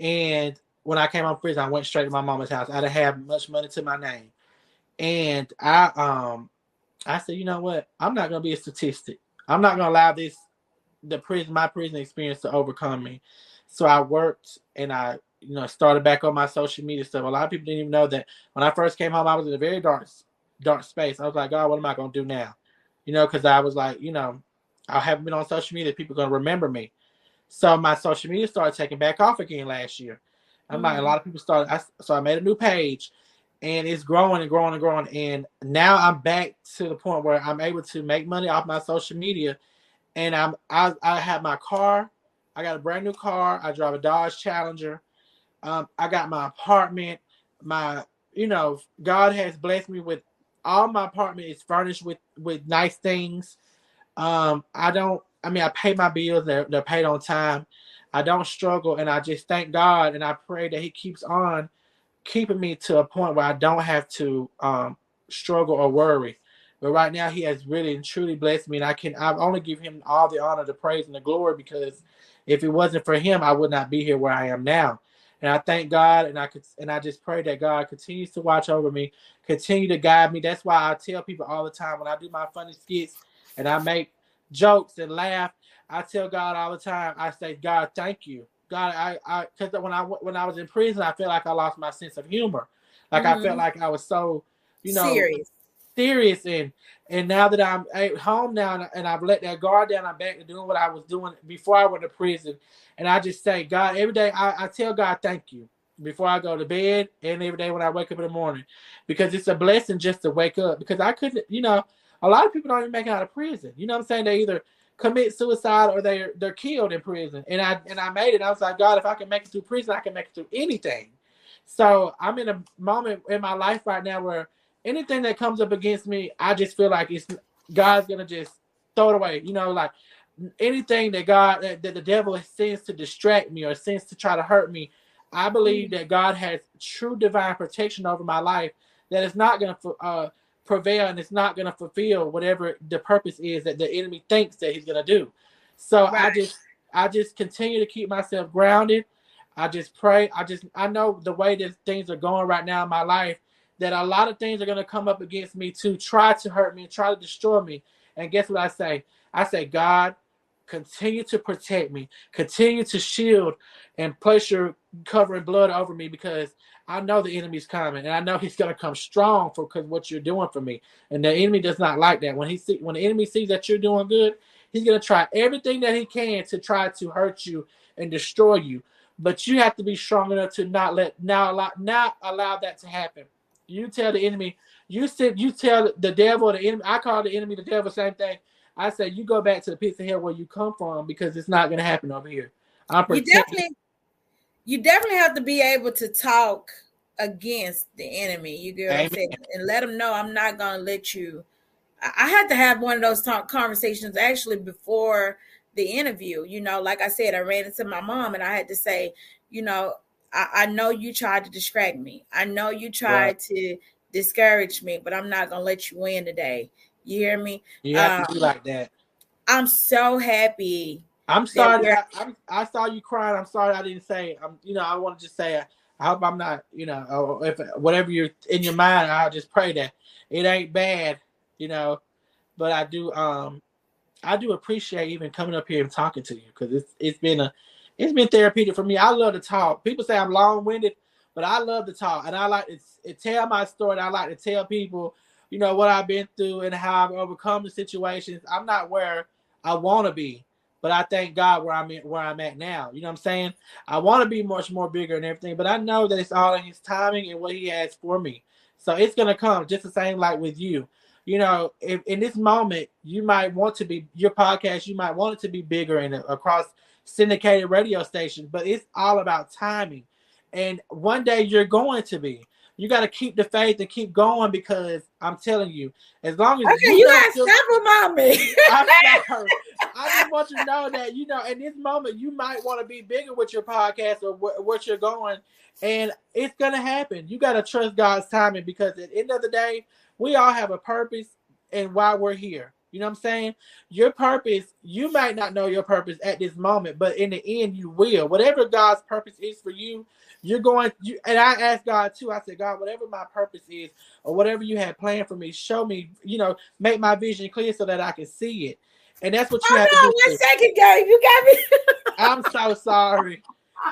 And when I came home from prison, I went straight to my mama's house. I didn't have much money to my name, and I um I said, you know what? I'm not gonna be a statistic. I'm not gonna allow this the prison my prison experience to overcome me. So I worked and I you know started back on my social media stuff. A lot of people didn't even know that when I first came home, I was in a very dark dark space. I was like, God, what am I gonna do now? You know, because I was like, you know, I haven't been on social media. People gonna remember me. So my social media started taking back off again last year. I'm mm-hmm. like, a mm-hmm. lot of people started. I, so I made a new page, and it's growing and growing and growing. And now I'm back to the point where I'm able to make money off my social media, and I'm I, I have my car. I got a brand new car. I drive a Dodge Challenger. Um, I got my apartment. My you know God has blessed me with all my apartment is furnished with with nice things. Um, I don't. I mean, I pay my bills. They're, they're paid on time. I don't struggle, and I just thank God and I pray that He keeps on keeping me to a point where I don't have to um, struggle or worry. But right now, He has really and truly blessed me, and I can I only give Him all the honor, the praise, and the glory because if it wasn't for Him, I would not be here where I am now. And I thank God, and I could, and I just pray that God continues to watch over me, continue to guide me. That's why I tell people all the time when I do my funny skits and I make jokes and laugh. I tell God all the time. I say, God, thank you, God. I, I, because when I when I was in prison, I felt like I lost my sense of humor. Like mm-hmm. I felt mm-hmm. like I was so, you know, serious, serious, and and now that I'm at home now and I've let that guard down, I'm back to doing what I was doing before I went to prison. And I just say, God, every day I, I tell God, thank you before I go to bed and every day when I wake up in the morning because it's a blessing just to wake up because I couldn't, you know, a lot of people don't even make it out of prison. You know what I'm saying? They either commit suicide or they're they're killed in prison. And I and I made it. I was like, God, if I can make it through prison, I can make it through anything. So I'm in a moment in my life right now where anything that comes up against me, I just feel like it's God's gonna just throw it away. You know, like anything that God that, that the devil sends to distract me or sends to try to hurt me, I believe that God has true divine protection over my life that is not gonna uh, prevail and it's not gonna fulfill whatever the purpose is that the enemy thinks that he's gonna do. So right. I just I just continue to keep myself grounded. I just pray. I just I know the way that things are going right now in my life that a lot of things are going to come up against me to try to hurt me and try to destroy me. And guess what I say? I say, God, continue to protect me, continue to shield and place your covering blood over me because I know the enemy's coming and I know he's going to come strong for because what you're doing for me. And the enemy does not like that. When he see when the enemy sees that you're doing good, he's going to try everything that he can to try to hurt you and destroy you. But you have to be strong enough to not let now allow not allow that to happen. You tell the enemy, you said you tell the devil the enemy. I call the enemy the devil, same thing. I say you go back to the pits of hell where you come from because it's not going to happen over here. I'm you definitely, you definitely have to be able to talk against the enemy. You get what I'm saying, and let them know I'm not going to let you. I had to have one of those talk conversations actually before the interview. You know, like I said, I ran into my mom and I had to say, you know, I, I know you tried to distract me. I know you tried right. to discourage me, but I'm not gonna let you win today. You hear me? You have um, to be like that. I'm so happy. I'm sorry. I, I, I, saw you crying. I'm sorry I didn't say. I'm. You know, I want to just say. I hope I'm not. You know, if whatever you're in your mind, I'll just pray that it ain't bad. You know, but I do. Um, I do appreciate even coming up here and talking to you because it's it's been a it's been therapeutic for me. I love to talk. People say I'm long winded, but I love to talk, and I like to, tell my story. I like to tell people, you know, what I've been through and how I've overcome the situations. I'm not where I want to be, but I thank God where I'm at, where I'm at now. You know what I'm saying? I want to be much more bigger and everything, but I know that it's all in His timing and what He has for me. So it's gonna come just the same like with you. You know, if, in this moment, you might want to be your podcast. You might want it to be bigger and uh, across syndicated radio stations, but it's all about timing. And one day you're going to be. You got to keep the faith and keep going because I'm telling you, as long as okay, you, you got several mommy. [laughs] [laughs] Sorry. I just want you to know that you know in this moment you might want to be bigger with your podcast or wh- what you're going, and it's gonna happen. You got to trust God's timing because at the end of the day, we all have a purpose and why we're here. You know what I'm saying? Your purpose, you might not know your purpose at this moment, but in the end, you will. Whatever God's purpose is for you, you're going. You, and I asked God too. I said, God, whatever my purpose is, or whatever you had planned for me, show me. You know, make my vision clear so that I can see it. And that's what you oh, have to do. One second, Gabe, you got me. [laughs] I'm so sorry.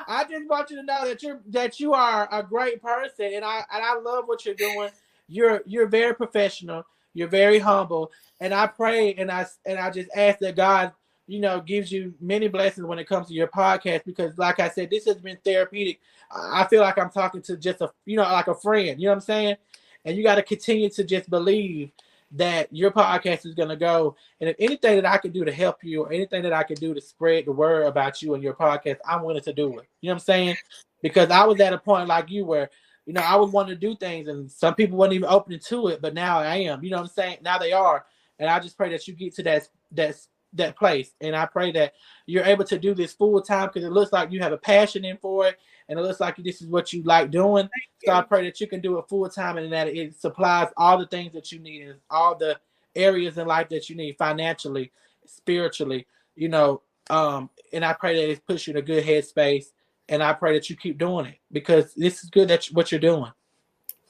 I just want you to know that you're that you are a great person, and I and I love what you're doing. You're you're very professional. You're very humble, and I pray and I and I just ask that God you know, gives you many blessings when it comes to your podcast because, like I said, this has been therapeutic. I feel like I'm talking to just a, you know, like a friend. You know what I'm saying? And you got to continue to just believe that your podcast is going to go. And if anything that I can do to help you or anything that I can do to spread the word about you and your podcast, I'm willing to do it. You know what I'm saying? Because I was at a point like you where, you know, I was wanting to do things and some people weren't even open to it, but now I am. You know what I'm saying? Now they are. And I just pray that you get to that that that place. And I pray that you're able to do this full time because it looks like you have a passion in for it and it looks like this is what you like doing. So I pray that you can do it full time and that it supplies all the things that you need and all the areas in life that you need financially, spiritually, you know. Um, and I pray that it puts you in a good headspace. And I pray that you keep doing it because this is good that you, what you're doing.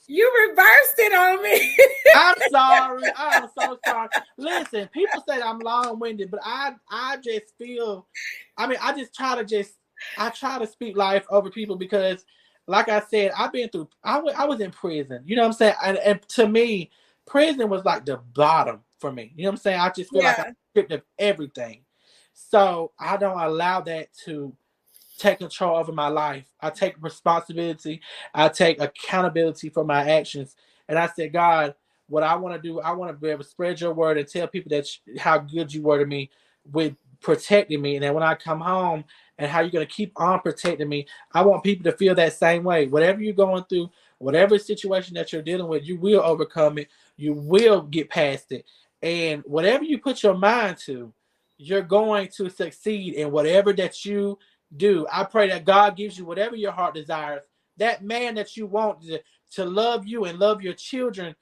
You reversed it on me. [laughs] I'm sorry. [laughs] I'm so sorry. Listen, people say I'm long-winded, but I I just feel I mean, I just try to just I try to speak life over people because like I said, I've been through I, w- I was in prison. You know what I'm saying? And, and to me, prison was like the bottom for me. You know what I'm saying? I just feel yeah. like I stripped of everything. So I don't allow that to take control over my life. I take responsibility. I take accountability for my actions. And I said, God, what I want to do, I want to be able to spread your word and tell people that how good you were to me with protecting me. And then when I come home and how you're going to keep on protecting me, I want people to feel that same way. Whatever you're going through, whatever situation that you're dealing with, you will overcome it. You will get past it. And whatever you put your mind to, you're going to succeed in whatever that you do. I pray that God gives you whatever your heart desires. That man that you want to, to love you and love your children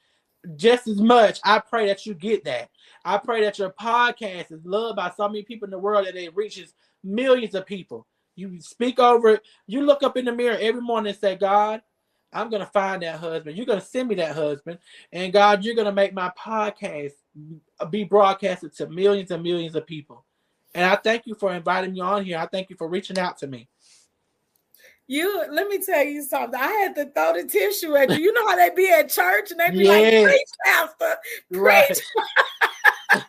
just as much. I pray that you get that. I pray that your podcast is loved by so many people in the world that it reaches millions of people. You speak over it. You look up in the mirror every morning and say, God, I'm going to find that husband. You're going to send me that husband. And God, you're going to make my podcast be broadcasted to millions and millions of people. And I thank you for inviting me on here. I thank you for reaching out to me. You let me tell you something. I had to throw the tissue at you. You know how they be at church and they be yes. like, preach, pastor, preach. Right. [laughs]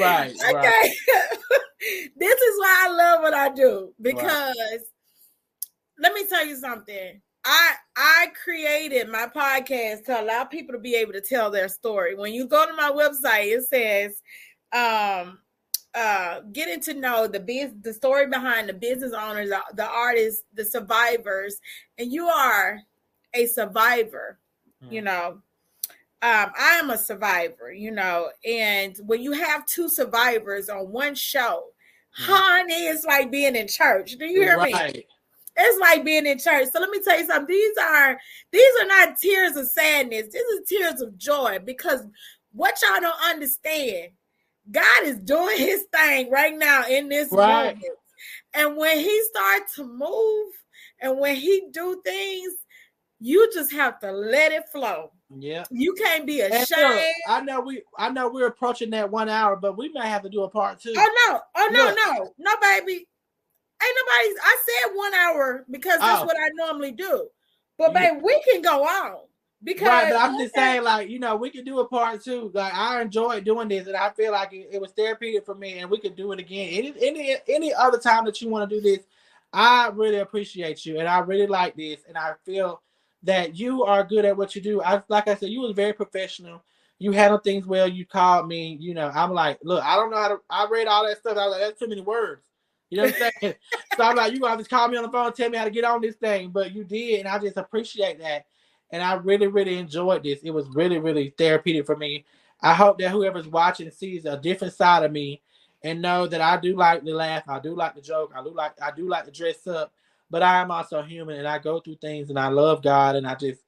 right okay. Right. [laughs] this is why I love what I do because right. let me tell you something. I I created my podcast to allow people to be able to tell their story. When you go to my website, it says um uh, getting to know the biz, the story behind the business owners, the, the artists, the survivors, and you are a survivor. Mm. You know, um, I am a survivor. You know, and when you have two survivors on one show, mm. honey, it's like being in church. Do you hear right. me? It's like being in church. So let me tell you something. These are these are not tears of sadness. These are tears of joy because what y'all don't understand God is doing his thing right now in this right. moment. And when he starts to move and when he do things, you just have to let it flow. Yeah. You can't be ashamed. I know we I know we're approaching that one hour, but we may have to do a part two. Oh no, oh no, no, no, baby. Ain't nobody I said one hour because that's oh. what I normally do. But yeah. baby, we can go on. Because right, but I'm just saying, like, you know, we could do a part two. Like, I enjoyed doing this, and I feel like it, it was therapeutic for me, and we could do it again. Any any any other time that you want to do this, I really appreciate you, and I really like this, and I feel that you are good at what you do. I like I said, you was very professional. You handled things well. You called me. You know, I'm like, look, I don't know how to. I read all that stuff. I was like, that's too many words. You know what I'm [laughs] saying? so I'm like, you gonna just call me on the phone tell me how to get on this thing, but you did, and I just appreciate that and I really, really enjoyed this. It was really, really therapeutic for me. I hope that whoever's watching sees a different side of me and know that I do like to laugh, I do like to joke, I do like I do like to dress up, but I am also human and I go through things and I love God and I just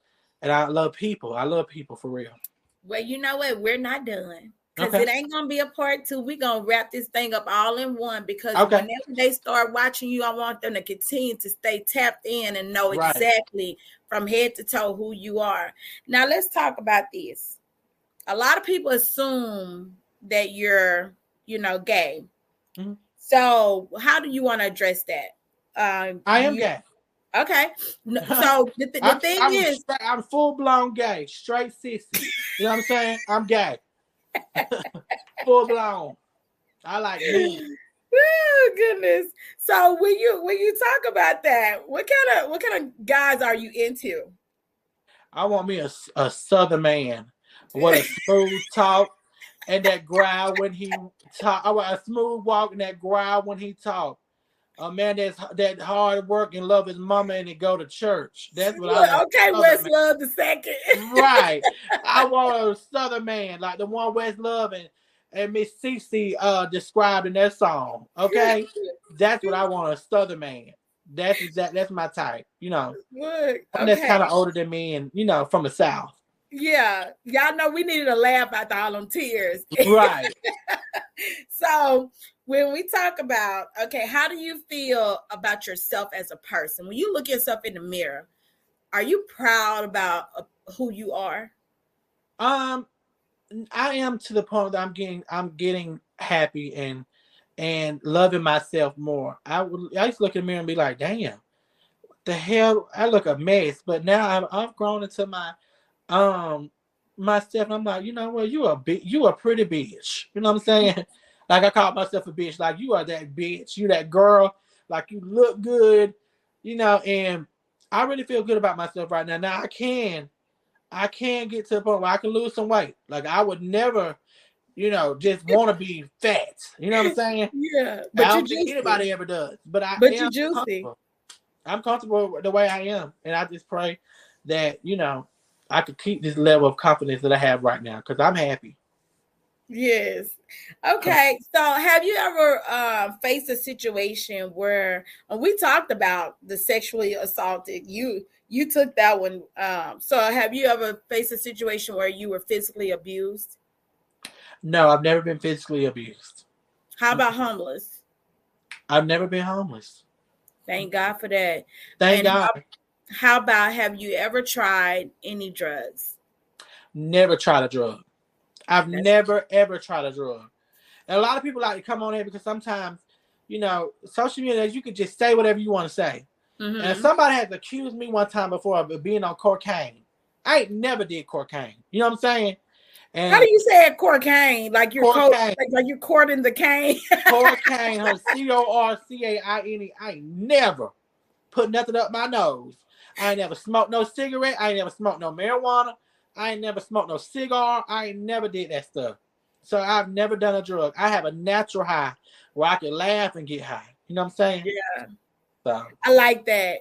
and I love people. I love people for real. Well, you know what? We're not done. Because okay. it ain't gonna be a part two. We're gonna wrap this thing up all in one because okay. whenever they start watching you, I want them to continue to stay tapped in and know right. exactly from head to toe who you are. Now let's talk about this. A lot of people assume that you're, you know, gay. Mm-hmm. So how do you want to address that? Um, I am you, gay. Okay. [laughs] So the, the I'm, thing I'm is, straight, I'm full blown gay, straight sissy. You know what I'm saying? I'm gay. [laughs] full blown. I like me. Oh goodness. So when you when you talk about that, what kind of what kind of guys are you into? I want me a, a southern man What a smooth [laughs] talk and that growl when he talk. I want a smooth walk and that growl when he talk. A man that's that hard work and love his mama and he go to church. That's what I want. Okay, West Love the second. right. I [laughs] want a southern man like the one West Love and and Miss Cece uh described in that song. Okay, that's what I want a southern man. That's exact. That's my type. You know, Look, okay. that's kind of older than me, and you know, from the south. Yeah, y'all know we needed a laugh after all them tears. Right. [laughs] so when we talk about okay, how do you feel about yourself as a person? When you look yourself in the mirror, are you proud about uh, who you are? Um, I am to the point that I'm getting I'm getting happy and and loving myself more. I would I used to look in the mirror and be like, damn, the hell I look a mess. But now I've I've grown into my um myself and I'm like, you know what, you a bit you a pretty bitch. You know what I'm saying? [laughs] like I call myself a bitch, like you are that bitch, you that girl, like you look good, you know, and I really feel good about myself right now. Now I can I can get to the point where I can lose some weight. Like I would never, you know, just want to be fat. You know what I'm saying? Yeah. But I don't think anybody ever does. But I but you juicy. Comfortable. I'm comfortable the way I am. And I just pray that, you know, I could keep this level of confidence that I have right now because I'm happy. Yes. Okay. So, have you ever uh, faced a situation where we talked about the sexually assaulted? You you took that one. Um, so, have you ever faced a situation where you were physically abused? No, I've never been physically abused. How about homeless? I've never been homeless. Thank God for that. Thank and God. How, how about have you ever tried any drugs? Never tried a drug. I've That's never ever tried a drug. And a lot of people like to come on here because sometimes, you know, social media you can just say whatever you want to say. Mm-hmm. And somebody has accused me one time before of being on cocaine. I ain't never did cocaine. You know what I'm saying? And How do you say it, cocaine? Like you're co- like, like, you're courting the cane. [laughs] cocaine, C O R C A I N E. I ain't never put nothing up my nose. I ain't never smoked no cigarette. I ain't never smoked no marijuana. I ain't never smoked no cigar. I ain't never did that stuff. So I've never done a drug. I have a natural high where I can laugh and get high. You know what I'm saying? Yeah. So I like that.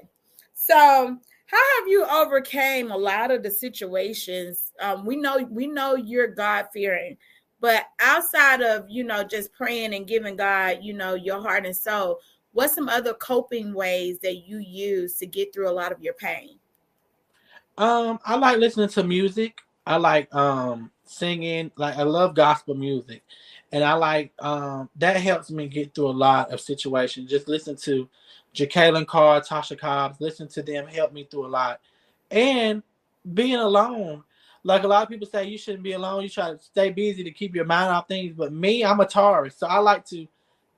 So how have you overcame a lot of the situations? Um, we know we know you're God fearing, but outside of you know just praying and giving God, you know, your heart and soul, what's some other coping ways that you use to get through a lot of your pain? Um, I like listening to music. I like um singing. Like I love gospel music, and I like um that helps me get through a lot of situations. Just listen to Jekalyn Carr, Tasha Cobbs, listen to them help me through a lot. And being alone, like a lot of people say, you shouldn't be alone. You try to stay busy to keep your mind off things. But me, I'm a Taurus, so I like to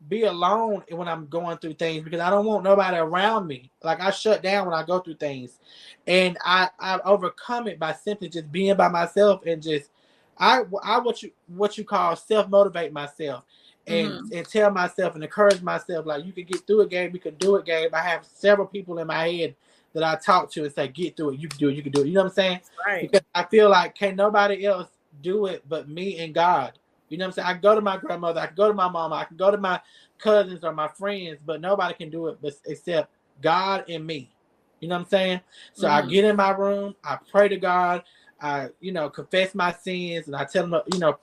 be alone when I'm going through things because I don't want nobody around me. Like I shut down when I go through things, and I I overcome it by simply just being by myself and just I I what you what you call self motivate myself and mm-hmm. and tell myself and encourage myself like you can get through a Gabe, you can do it Gabe. I have several people in my head that I talk to and say, get through it, you can do it, you can do it. You know what I'm saying? Right. Because I feel like can't nobody else do it but me and God. You know what I'm saying? I go to my grandmother, I can go to my mama, I can go to my cousins or my friends, but nobody can do it but except God and me. You know what I'm saying? So mm-hmm. I get in my room, I pray to God, I, you know, confess my sins, and I tell him, you know,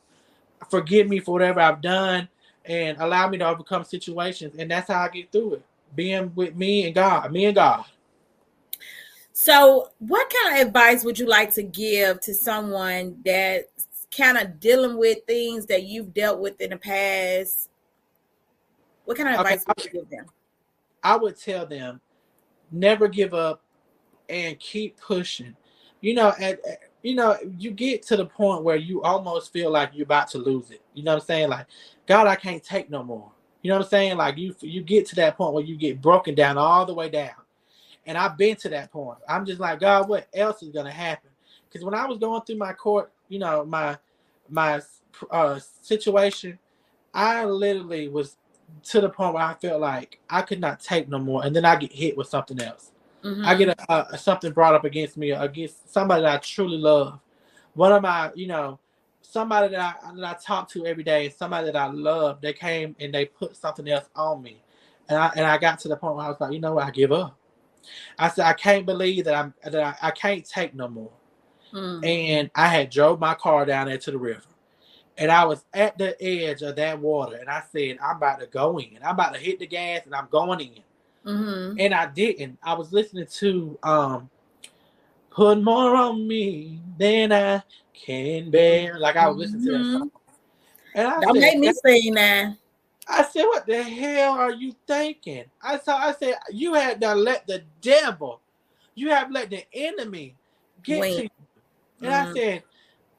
forgive me for whatever I've done and allow me to overcome situations. And that's how I get through it. Being with me and God, me and God. So, what kind of advice would you like to give to someone that's kind of dealing with things that you've dealt with in the past? What kind of advice okay. would you give them? I would tell them never give up and keep pushing. You know, at, at you know, you get to the point where you almost feel like you're about to lose it. You know what I'm saying? Like, God, I can't take no more. You know what I'm saying? Like you you get to that point where you get broken down all the way down. And I've been to that point. I'm just like, God, what else is gonna happen? Because when I was going through my court, you know, my my uh, situation, I literally was to the point where I felt like I could not take no more, and then I get hit with something else. Mm-hmm. I get a, a, something brought up against me against somebody that I truly love. One of my, you know, somebody that I that I talk to every day, somebody that I love. They came and they put something else on me, and I and I got to the point where I was like, you know what, I give up. I said I can't believe that I'm that I, I can't take no more. Mm. And I had drove my car down there to the river. And I was at the edge of that water, and I said, I'm about to go in. I'm about to hit the gas, and I'm going in. Mm-hmm. And I didn't. I was listening to um, "Put More on Me Than I Can Bear." Like I was listening to that mm-hmm. song, and I don't said, make me sing that. I said, "What the hell are you thinking?" I saw. I said, "You had to let the devil, you have let the enemy get Wait. to you." And mm-hmm. I said,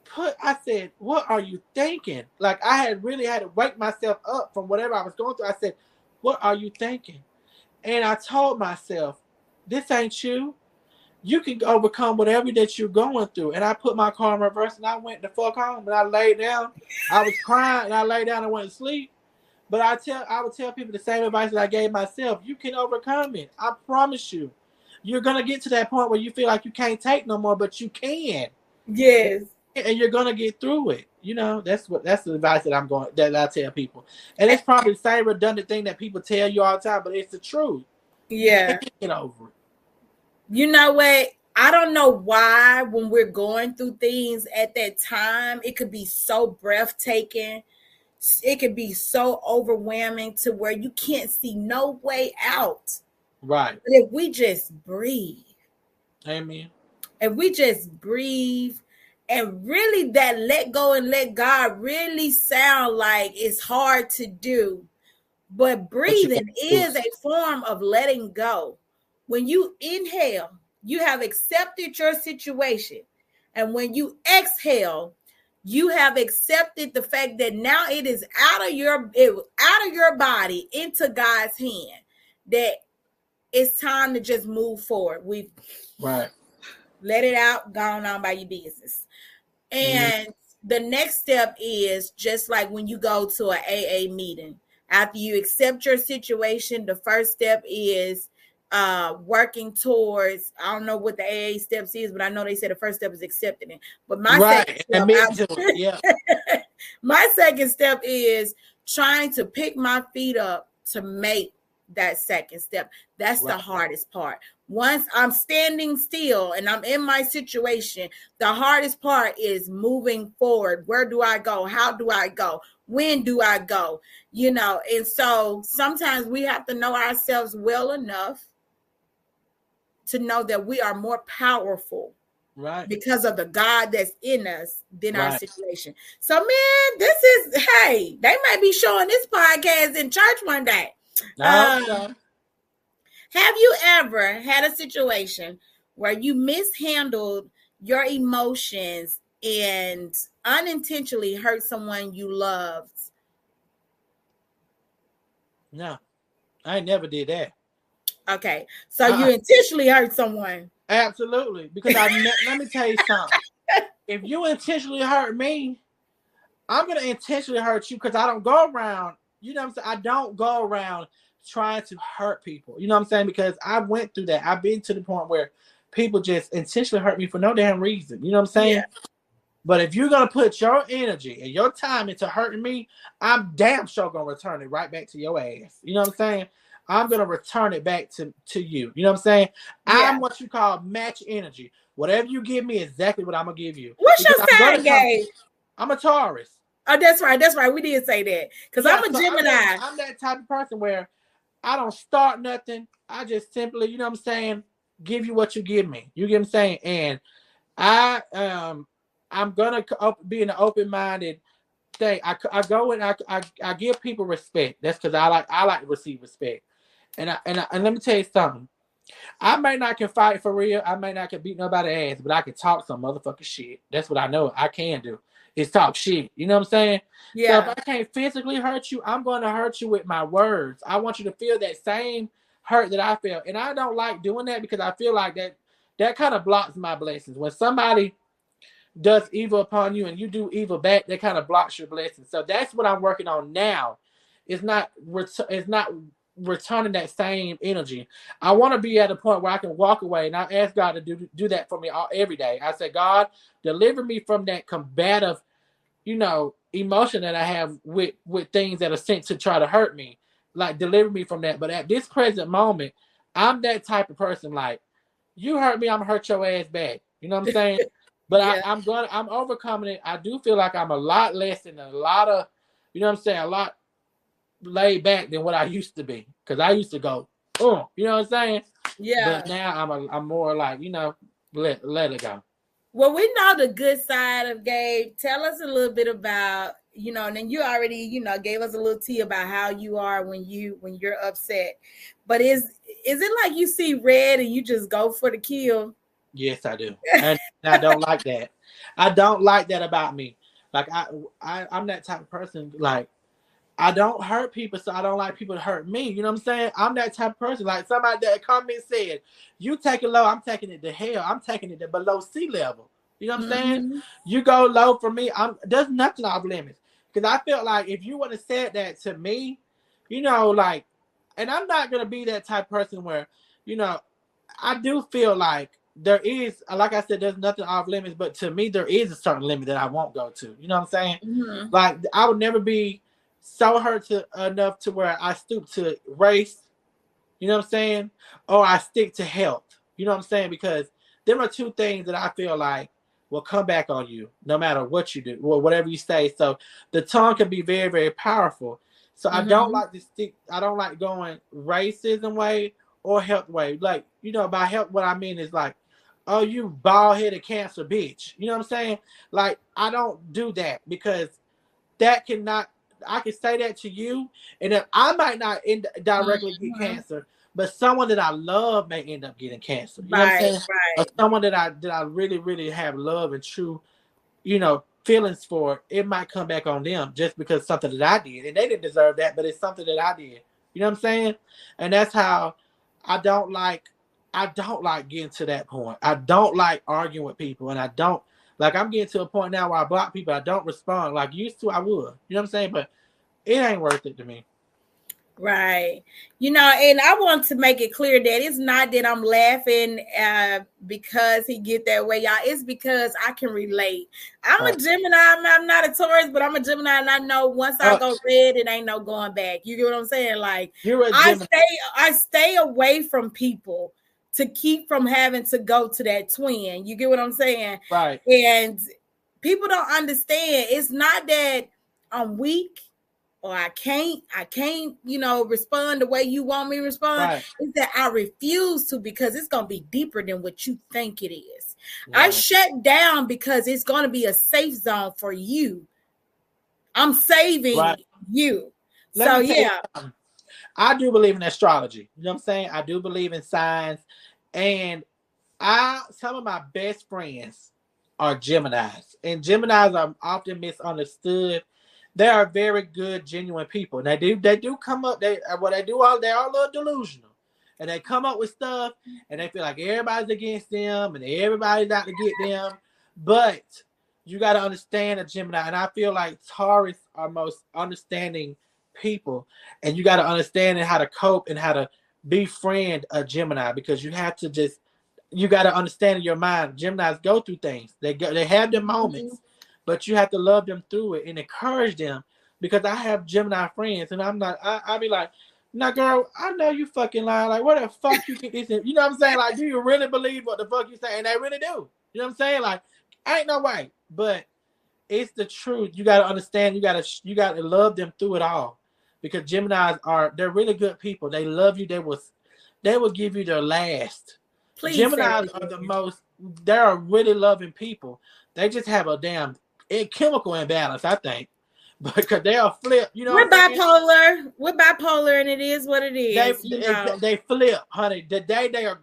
"Put." I said, "What are you thinking?" Like I had really had to wake myself up from whatever I was going through. I said, "What are you thinking?" And I told myself, this ain't you. You can overcome whatever that you're going through. And I put my car in reverse and I went the fuck home and I laid down. I was crying and I laid down and went to sleep. But I tell I would tell people the same advice that I gave myself. You can overcome it. I promise you. You're gonna get to that point where you feel like you can't take no more, but you can. Yes. And you're gonna get through it. You know, that's what that's the advice that I'm going that I tell people. And it's probably the same redundant thing that people tell you all the time, but it's the truth. Yeah. Get over it. You know what? I don't know why when we're going through things at that time, it could be so breathtaking. It could be so overwhelming to where you can't see no way out. Right. But if we just breathe. Amen. If we just breathe and really that let go and let God really sound like it's hard to do. But breathing is a form of letting go. When you inhale, you have accepted your situation. And when you exhale, you have accepted the fact that now it is out of your it, out of your body into God's hand. That it's time to just move forward. We've right let it out, gone on by your business. Mm-hmm. And mm-hmm. the next step is just like when you go to an AA meeting. After you accept your situation, the first step is uh working towards I don't know what the AA steps is, but I know they said the first step is accepting it. But my right. second step, I, [laughs] yeah. my second step is trying to pick my feet up to make that second step. That's right. the hardest part. Once I'm standing still and I'm in my situation, the hardest part is moving forward. Where do I go? How do I go? When do I go? You know, and so sometimes we have to know ourselves well enough to know that we are more powerful right because of the god that's in us than right. our situation so man this is hey they might be showing this podcast in church one day um, have you ever had a situation where you mishandled your emotions and unintentionally hurt someone you loved? No, I never did that. Okay, so uh, you uh-uh. intentionally hurt someone? Absolutely, because I let me tell you [laughs] something. if you intentionally hurt me, I'm gonna intentionally hurt you because I don't go around. You know what I'm saying? I don't go around trying to hurt people. You know what I'm saying? Because I went through that. I've been to the point where people just intentionally hurt me for no damn reason. You know what I'm saying? Yeah. But if you're gonna put your energy and your time into hurting me, I'm damn sure gonna return it right back to your ass. You know what I'm saying? I'm gonna return it back to, to you. You know what I'm saying? Yeah. I'm what you call match energy. Whatever you give me, exactly what I'm gonna give you. What's because your sign, Gabe? I'm a Taurus. Oh, that's right. That's right. We did say that because yeah, I'm a so Gemini. I'm that, I'm that type of person where I don't start nothing. I just simply, you know what I'm saying, give you what you give me. You get what I'm saying? And I um I'm gonna be an open-minded thing. I, I go and I, I I give people respect. That's because I like I like to receive respect. And I, and I, and let me tell you something. I may not can fight for real. I may not can beat nobody ass, but I can talk some motherfucking shit. That's what I know I can do is talk shit. You know what I'm saying? Yeah. So if I can't physically hurt you, I'm going to hurt you with my words. I want you to feel that same hurt that I feel, and I don't like doing that because I feel like that that kind of blocks my blessings. When somebody does evil upon you and you do evil back, that kind of blocks your blessings. So that's what I'm working on now. It's not it's not returning that same energy. I want to be at a point where I can walk away and I ask God to do do that for me all, every day. I say, God, deliver me from that combative, you know, emotion that I have with with things that are sent to try to hurt me. Like deliver me from that. But at this present moment, I'm that type of person. Like, you hurt me, I'm gonna hurt your ass back. You know what I'm saying? [laughs] but yeah. I, I'm gonna I'm overcoming it. I do feel like I'm a lot less than a lot of, you know what I'm saying, a lot laid back than what I used to be. Cause I used to go, oh, you know what I'm saying? Yeah. But now I'm a, I'm more like, you know, let let it go. Well, we know the good side of Gabe. Tell us a little bit about, you know, and then you already, you know, gave us a little tea about how you are when you when you're upset. But is is it like you see red and you just go for the kill? Yes, I do. And I don't like that. I don't like that about me. Like I, I I'm that type of person. Like I don't hurt people, so I don't like people to hurt me. You know what I'm saying? I'm that type of person. Like somebody that comment said, "You take it low, I'm taking it to hell. I'm taking it to below sea level." You know what I'm mm-hmm. saying? You go low for me. I'm there's nothing off limits because I felt like if you would have said that to me, you know, like, and I'm not gonna be that type person where, you know, I do feel like there is, like I said, there's nothing off limits, but to me, there is a certain limit that I won't go to. You know what I'm saying? Mm-hmm. Like I would never be so hurt to, enough to where I stoop to race, you know what I'm saying? Or I stick to health, you know what I'm saying? Because there are two things that I feel like will come back on you no matter what you do or whatever you say. So the tongue can be very, very powerful. So mm-hmm. I don't mm-hmm. like to stick, I don't like going racism way or health way. Like, you know, by health, what I mean is like, oh, you bald headed cancer bitch. You know what I'm saying? Like, I don't do that because that cannot I can say that to you, and then I might not end, directly mm-hmm. get cancer, but someone that I love may end up getting cancer. You right, know what I'm saying? Right. Or someone that I that I really, really have love and true, you know, feelings for, it might come back on them just because something that I did. And they didn't deserve that, but it's something that I did. You know what I'm saying? And that's how I don't like I don't like getting to that point. I don't like arguing with people and I don't like I'm getting to a point now where I block people. I don't respond like used to. I would, you know what I'm saying? But it ain't worth it to me. Right. You know, and I want to make it clear that it's not that I'm laughing uh, because he get that way, y'all. It's because I can relate. I'm a Gemini. I'm, I'm, not a Taurus, but I'm a Gemini, and I know once I uh, go red, it ain't no going back. You get what I'm saying? Like I stay, I stay away from people to keep from having to go to that twin. You get what I'm saying? Right. And people don't understand. It's not that I'm weak or I can't, I can't, you know, respond the way you want me to respond. Right. Is that I refuse to because it's gonna be deeper than what you think it is. I shut down because it's gonna be a safe zone for you. I'm saving right. you. Let so yeah. I do believe in astrology. You know what I'm saying? I do believe in signs. And I some of my best friends are Geminis. And Geminis are often misunderstood. They are very good, genuine people. And they do they do come up, they uh, what they do all they are a little delusional. And they come up with stuff and they feel like everybody's against them and everybody's out to get them. But you got to understand a Gemini, and I feel like Taurus are most understanding people, and you got to understand how to cope and how to befriend a Gemini because you have to just you got to understand in your mind. Geminis go through things. They go, they have their moments, mm-hmm. but you have to love them through it and encourage them. Because I have Gemini friends, and I'm not. I, I be like, now, girl, I know you fucking lying. Like, what the fuck you get this? In? You know what I'm saying? Like, do you really believe what the fuck you saying? And they really do. You know what I'm saying? Like, ain't no way. But it's the truth. You gotta understand. You gotta you gotta love them through it all because Geminis are they're really good people. They love you. They will they will give you their last. Please Geminis are the most they are really loving people. They just have a damn eh, chemical imbalance, I think. But [laughs] Because they are flip, you know. We're bipolar. We're bipolar, and it is what it is. They, they, they flip, honey. The day they are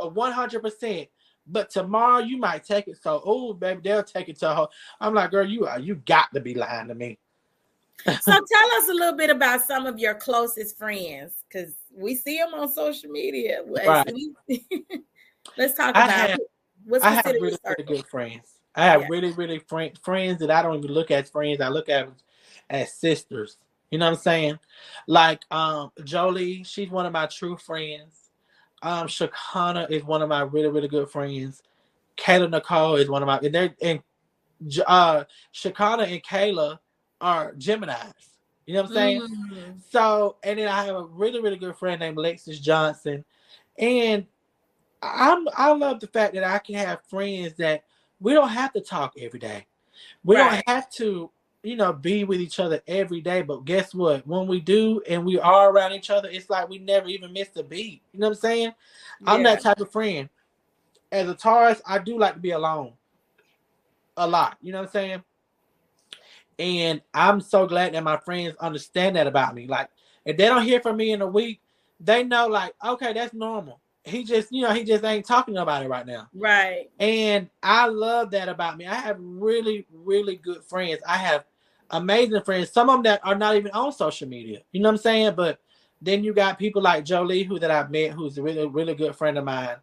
uh, one hundred percent but tomorrow you might take it so oh baby they'll take it to her. I'm like, girl, you are you got to be lying to me [laughs] so tell us a little bit about some of your closest friends because we see them on social media. Right. [laughs] Let's talk I about have, what's I have really, really good friends. I have yeah. really, really friend, friends that I don't even look at as friends. I look at as sisters. You know what I'm saying? Like um Jolie, she's one of my true friends. Um Shakana is one of my really, really good friends. Kayla Nicole is one of my and they're and uh Shakana and Kayla are Geminis. You know what I'm saying? Mm. So, and then I have a really, really good friend named Alexis Johnson. And I'm I love the fact that I can have friends that we don't have to talk every day. We right. don't have to, you know, be with each other every day. But guess what? When we do and we are around each other, it's like we never even missed a beat. You know what I'm saying? Yeah. I'm that type of friend. As a Taurus, I do like to be alone a lot. You know what I'm saying? And I'm so glad that my friends understand that about me. Like, if they don't hear from me in a week, they know, like, okay, that's normal. He just, you know, he just ain't talking about it right now. Right. And I love that about me. I have really, really good friends. I have amazing friends. Some of them that are not even on social media. You know what I'm saying? But then you got people like Jolie, who that I've met, who's a really, really good friend of mine.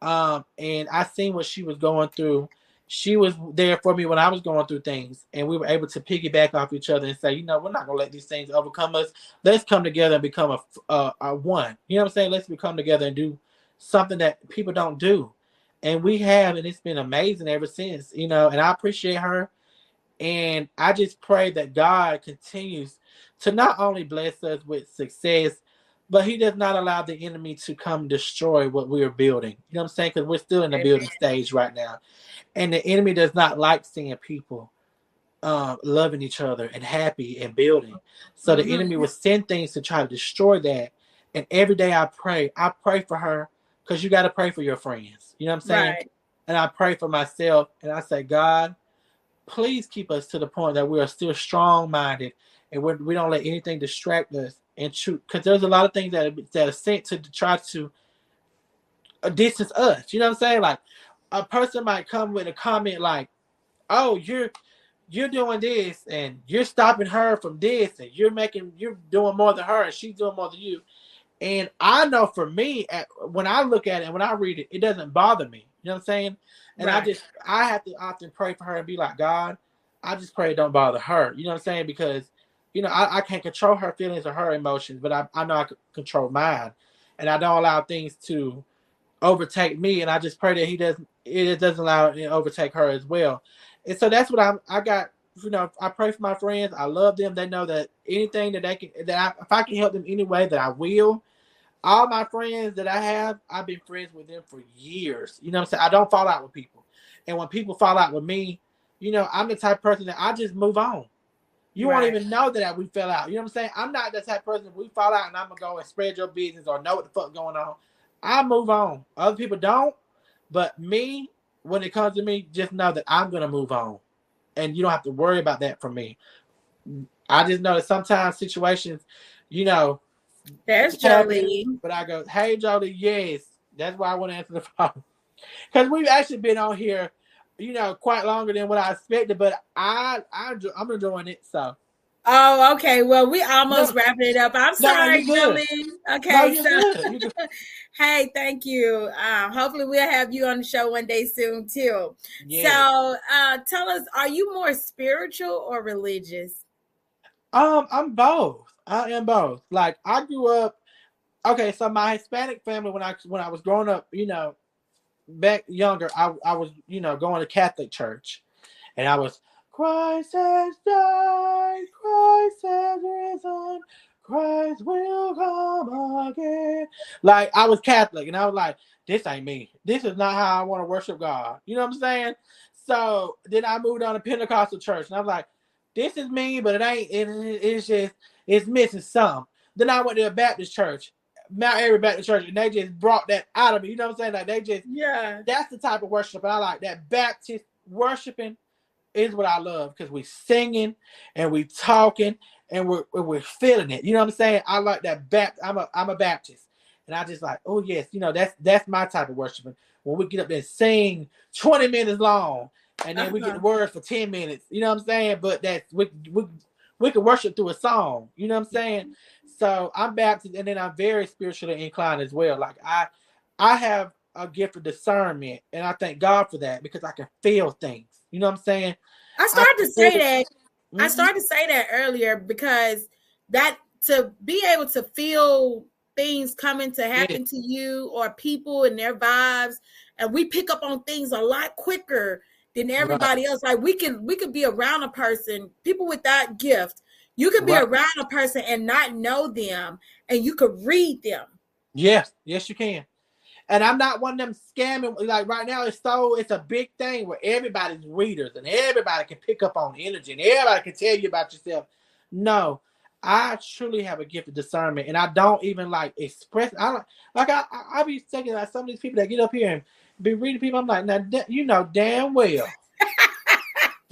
Um, and I seen what she was going through she was there for me when I was going through things, and we were able to piggyback off each other and say, you know, we're not gonna let these things overcome us. Let's come together and become a, a, a one. You know what I'm saying? Let's become together and do something that people don't do, and we have, and it's been amazing ever since. You know, and I appreciate her, and I just pray that God continues to not only bless us with success, but He does not allow the enemy to come destroy what we are building. You know what I'm saying? Because we're still in the building stage right now and the enemy does not like seeing people uh, loving each other and happy and building. So the mm-hmm. enemy will send things to try to destroy that. And every day I pray, I pray for her because you got to pray for your friends. You know what I'm saying? Right. And I pray for myself and I say, God, please keep us to the point that we are still strong minded and we're, we do not let anything distract us and shoot. Because there's a lot of things that are, that are sent to, to try to uh, distance us. You know what I'm saying? Like, a person might come with a comment like, "Oh, you're you're doing this and you're stopping her from this and you're making you're doing more than her and she's doing more than you." And I know for me, at, when I look at it and when I read it, it doesn't bother me. You know what I'm saying? And right. I just I have to often pray for her and be like, God, I just pray it don't bother her. You know what I'm saying? Because you know, I, I can't control her feelings or her emotions, but I, I know I can control mine. And I don't allow things to overtake me. And I just pray that he doesn't it doesn't allow it to overtake her as well. And so that's what I'm. I got. You know, I pray for my friends. I love them. They know that anything that they can, that I, if I can help them any way, that I will. All my friends that I have, I've been friends with them for years. You know I'm saying? I don't fall out with people, and when people fall out with me, you know, I'm the type person that I just move on. You right. won't even know that we fell out. You know what I'm saying? I'm not that type of person we fall out and I'm gonna go and spread your business or know what the fuck going on. I move on. Other people don't. But me, when it comes to me, just know that I'm gonna move on, and you don't have to worry about that for me. I just know that sometimes situations, you know, there's Jolie. But I go, hey Jolie, yes, that's why I want to answer the [laughs] phone because we've actually been on here, you know, quite longer than what I expected. But I, I I'm enjoying it. So Oh, okay. Well, we almost no, wrapping it up. I'm sorry, no, Okay, no, so [laughs] hey, thank you. Um, hopefully, we'll have you on the show one day soon too. Yeah. So, uh, tell us, are you more spiritual or religious? Um, I'm both. I am both. Like I grew up. Okay, so my Hispanic family, when I when I was growing up, you know, back younger, I I was you know going to Catholic church, and I was Christ has died, Christ has risen, Christ will come again. Like I was Catholic and I was like, this ain't me. This is not how I want to worship God. You know what I'm saying? So then I moved on to Pentecostal church and I was like, this is me, but it ain't, it, it's just, it's missing some. Then I went to a Baptist church, Mount Airy Baptist Church, and they just brought that out of me. You know what I'm saying? Like they just, yeah, that's the type of worship I like. That Baptist worshiping is what I love because we singing and we talking and we're we're feeling it. You know what I'm saying? I like that. Bapt- I'm a I'm a Baptist, and I just like, oh yes, you know that's that's my type of worshiping. When we get up there and sing 20 minutes long, and then uh-huh. we get the uh-huh. for 10 minutes. You know what I'm saying? But that's we we we can worship through a song. You know what I'm saying? So I'm Baptist, and then I'm very spiritually inclined as well. Like I I have a gift of discernment, and I thank God for that because I can feel things. You know what I'm saying? I started I, to say that. Mm-hmm. I started to say that earlier because that to be able to feel things coming to happen yeah. to you or people and their vibes, and we pick up on things a lot quicker than everybody right. else. Like we can we could be around a person, people with that gift. You could be right. around a person and not know them, and you could read them. Yes, yes, you can. And I'm not one of them scamming. Like right now, it's so it's a big thing where everybody's readers and everybody can pick up on energy and everybody can tell you about yourself. No, I truly have a gift of discernment, and I don't even like express. I don't like. I I, be thinking like some of these people that get up here and be reading people. I'm like, now you know damn well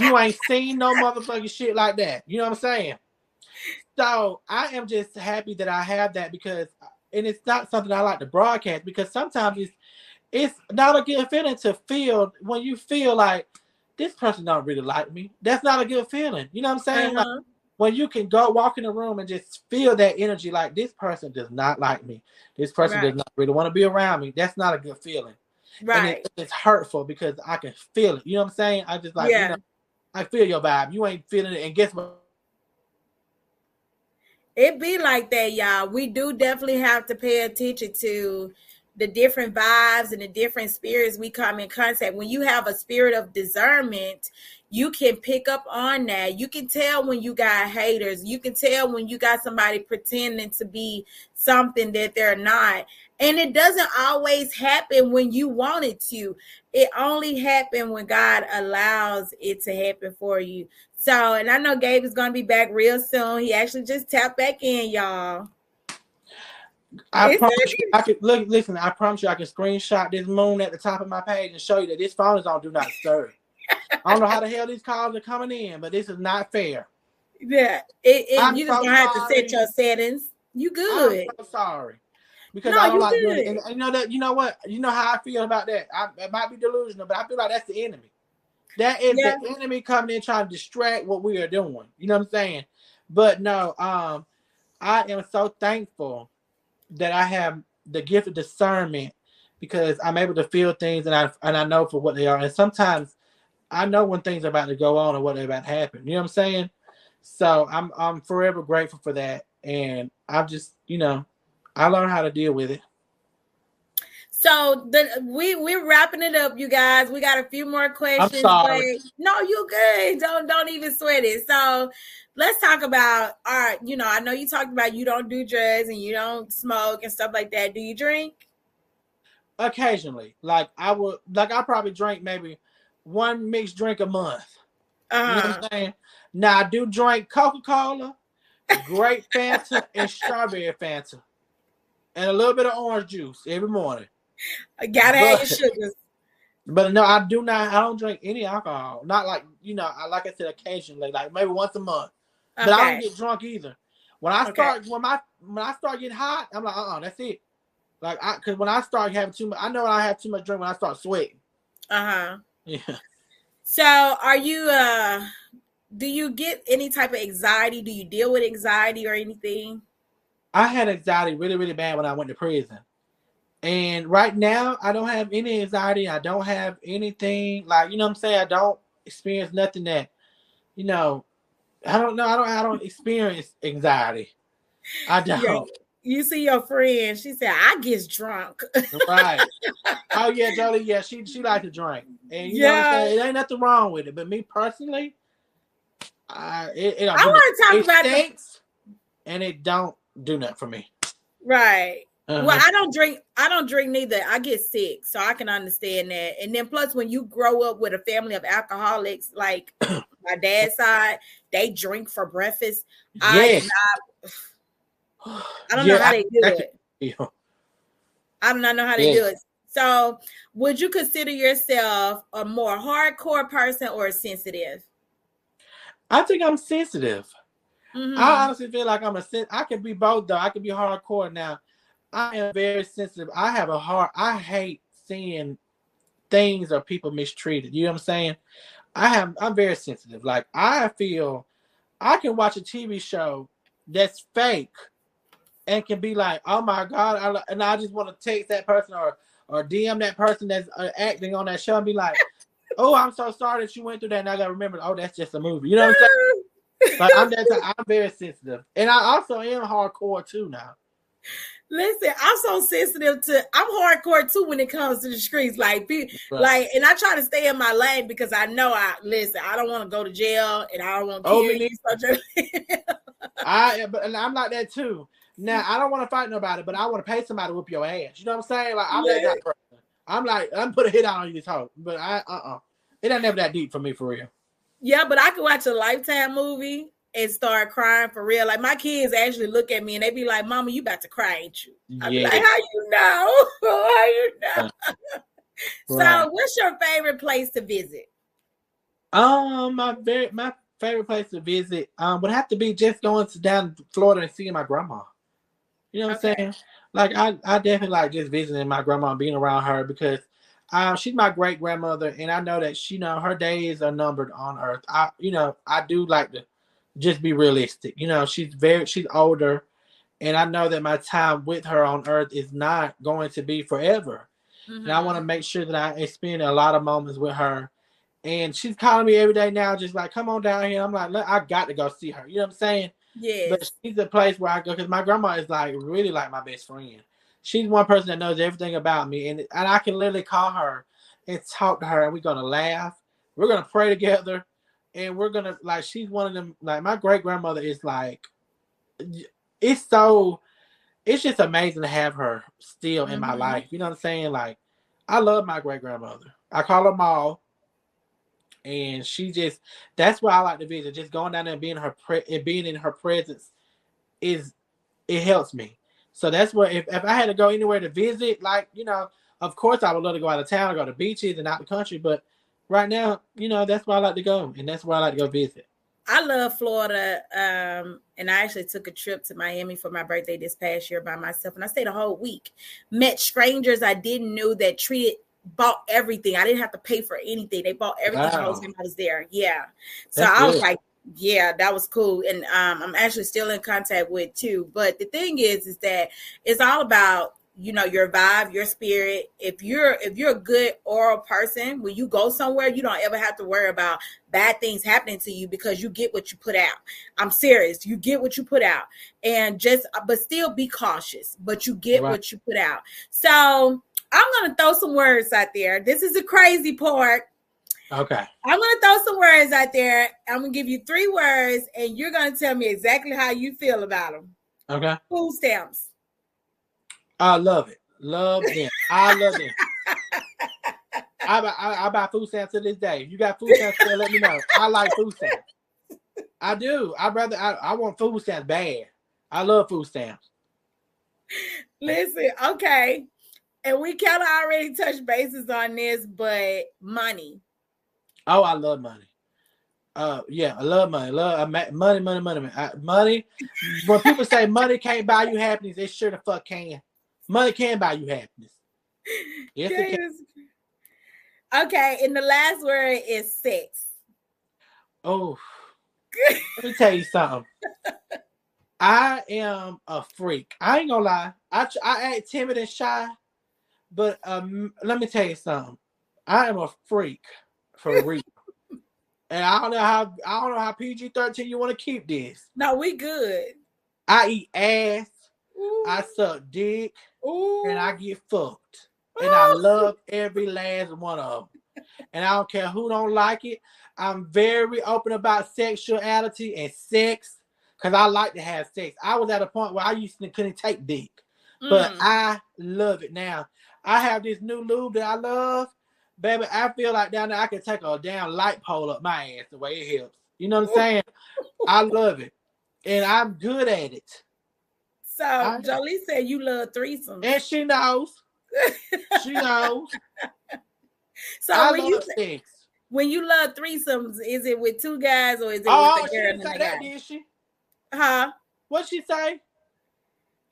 you ain't seen no motherfucking shit like that. You know what I'm saying? So I am just happy that I have that because, and it's not something I like to broadcast because sometimes it's it's not a good feeling to feel when you feel like this person don't really like me. That's not a good feeling. You know what I'm saying? Uh-huh. Like, when you can go walk in the room and just feel that energy, like this person does not like me. This person right. does not really want to be around me. That's not a good feeling. Right. It, it's hurtful because I can feel it. You know what I'm saying? I just like, yeah. you know, I feel your vibe. You ain't feeling it. And guess what? It be like that, y'all. We do definitely have to pay attention to the different vibes and the different spirits we come in contact. When you have a spirit of discernment, you can pick up on that. You can tell when you got haters. You can tell when you got somebody pretending to be something that they're not. And it doesn't always happen when you want it to. It only happens when God allows it to happen for you. So, and I know Gabe is going to be back real soon. He actually just tapped back in, y'all. I promise you, I can look. Listen, I promise you, I can screenshot this moon at the top of my page and show you that this phone is on do not disturb. I don't know how the hell these calls are coming in, but this is not fair. Yeah, it, it, you just so gonna have to set your settings. You good? I'm so sorry because no, I don't like doing it. And, you know that you know what you know how I feel about that. I, might be delusional, but I feel like that's the enemy. That is yeah. the enemy coming in trying to distract what we are doing. You know what I'm saying? But no, um, I am so thankful that I have the gift of discernment because I'm able to feel things and I and I know for what they are. And sometimes I know when things are about to go on or what about to happen. You know what I'm saying? So I'm I'm forever grateful for that. And I've just, you know, I learned how to deal with it. So the we we're wrapping it up, you guys. We got a few more questions. I'm sorry. no, you good. Don't don't even sweat it. So let's talk about all right. You know, I know you talked about you don't do drugs and you don't smoke and stuff like that. Do you drink? Occasionally, like I would, like I probably drink maybe one mixed drink a month. Uh-huh. You know what I'm uh-huh. saying? Now I do drink Coca Cola, grape Fanta, and [laughs] strawberry Fanta, and a little bit of orange juice every morning. I gotta but, have your sugars. But no, I do not. I don't drink any alcohol. Not like you know. I like I said, occasionally, like maybe once a month. Okay. But I don't get drunk either. When I start, okay. when my when I start getting hot, I'm like, uh, uh-uh, that's it. Like, I because when I start having too much, I know I have too much drink when I start sweating. Uh huh. Yeah. So, are you? uh Do you get any type of anxiety? Do you deal with anxiety or anything? I had anxiety really, really bad when I went to prison. And right now, I don't have any anxiety. I don't have anything like you know what I'm saying. I don't experience nothing that, you know, I don't know. I don't. I don't experience anxiety. I don't. Yeah. You see your friend? She said, "I get drunk." right. [laughs] Oh yeah, Jolie. Yeah, she she likes to drink, and you yeah. know it ain't nothing wrong with it. But me personally, I it, it I want to talk it about stinks, the... and it don't do nothing for me. Right. Uh-huh. Well, I don't drink. I don't drink neither. I get sick, so I can understand that. And then plus, when you grow up with a family of alcoholics, like [coughs] my dad's side, they drink for breakfast. Yes. I, I don't yeah, know how they do I, it. Yeah. I do not know how they do it. So, would you consider yourself a more hardcore person or sensitive? I think I'm sensitive. Mm-hmm. I honestly feel like I'm a I can be both though. I can be hardcore now. I am very sensitive. I have a heart. I hate seeing things or people mistreated. You know what I'm saying? I have. I'm very sensitive. Like I feel, I can watch a TV show that's fake, and can be like, "Oh my god!" I, and I just want to text that person or or DM that person that's uh, acting on that show and be like, oh, I'm so sorry that you went through that, and I gotta remember. Oh, that's just a movie. You know what I'm saying? [laughs] like I'm that. I'm very sensitive, and I also am hardcore too now. Listen, I'm so sensitive to. I'm hardcore too when it comes to the streets. Like, be, right. like, and I try to stay in my lane because I know I listen. I don't want to go to jail, and I don't want to oh, kill [laughs] you. I, but and I'm like that too. Now I don't want to fight nobody, but I want to pay somebody to whoop your ass. You know what I'm saying? Like I'm yeah. that person. I'm like I'm put a hit out on you this whole, but I uh uh-uh. uh it ain't never that deep for me for real. Yeah, but I could watch a lifetime movie and start crying for real. Like my kids actually look at me and they be like, "Mama, you about to cry, ain't you?" I be like, "How you know? [laughs] How you know?" right. [laughs] So, what's your favorite place to visit? Um, my very my favorite place to visit um would have to be just going to down to Florida and seeing my grandma. You know what okay. I'm saying? Like I, I definitely like just visiting my grandma and being around her because um she's my great grandmother and I know that she you know her days are numbered on earth. I you know, I do like to just be realistic. You know, she's very she's older, and I know that my time with her on earth is not going to be forever. Mm-hmm. And I want to mm-hmm. make sure that I spend a lot of moments with her. And she's calling me every day now, just like, come on down here. I'm like, I got to go see her. You know what I'm saying? Yeah. But she's a place where I go because my grandma is like really like my best friend. She's one person that knows everything about me, and and I can literally call her and talk to her, and we're gonna laugh. We're gonna pray together and we're gonna like she's one of them like my great grandmother is like it's so it's just amazing to have her still in mm-hmm. my life you know what i'm saying? Like i love my great grandmother. I call her mom and she just that's why i like to visit just going down there and being her pre- and being in her presence is it helps me. So that's what if, if i had to go anywhere to visit like you know of course i would love to go out of town go to beaches and out the country but right now, you know, that's where I like to go, and that's where I like to go visit. I love Florida, um, and I actually took a trip to Miami for my birthday this past year by myself, and I stayed a whole week. Met strangers I didn't know that treated bought everything. I didn't have to pay for anything. They bought everything wow. I was there. Yeah, so That's I was good. like, yeah, that was cool, and um, I'm actually still in contact with too. But the thing is, is that it's all about you know your vibe your spirit. If you're if you're a good oral person when you go somewhere you don't ever have to worry about bad things happening to you because you get what you put out. I'm serious. You get what you put out. And just but still be cautious but you get right. what you put out. So i'm gonna throw some words out there. This is a crazy part. Okay. I'm gonna throw some words out there. I'm gonna give you three words and you're gonna tell me exactly how you feel about them okay. Food stamps I love it. Love them. I love them. [laughs] I, buy, I, I, buy food stamps to this day. If you got food stamps there, let me know. I like food stamps. I do. I rather I, I want food stamps bad. I love food stamps. Listen, okay. And we kind of already touched bases on this, but money. Oh, I love money. Uh, yeah, I love money. Love uh, money, money, money, money. Money. When people say money can't buy you happiness, it sure the fuck can. Money can buy you happiness. Yes, it can. Okay, and the last word is sex. Oh, [laughs] let me tell you something. I am a freak. I ain't gonna lie. I I act timid and shy, but um, let me tell you something. I am a freak for real. [laughs] and I don't know how I don't know how PG thirteen you want to keep this. No, we good. I eat ass. Ooh. I suck dick. Ooh. and I get fucked. And I love every last one of them. And I don't care who don't like it. I'm very open about sexuality and sex because I like to have sex. I was at a point where I used to couldn't take dick, but mm. I love it now. I have this new lube that I love, baby. I feel like down there I can take a damn light pole up my ass the way it helps. You know what I'm saying? I love it, and I'm good at it. So I, Jolie said you love threesomes. And she knows. [laughs] she knows. So I when you when you love threesomes, is it with two guys or is it oh, with the girl and the guy? Did she? Huh? What'd she say?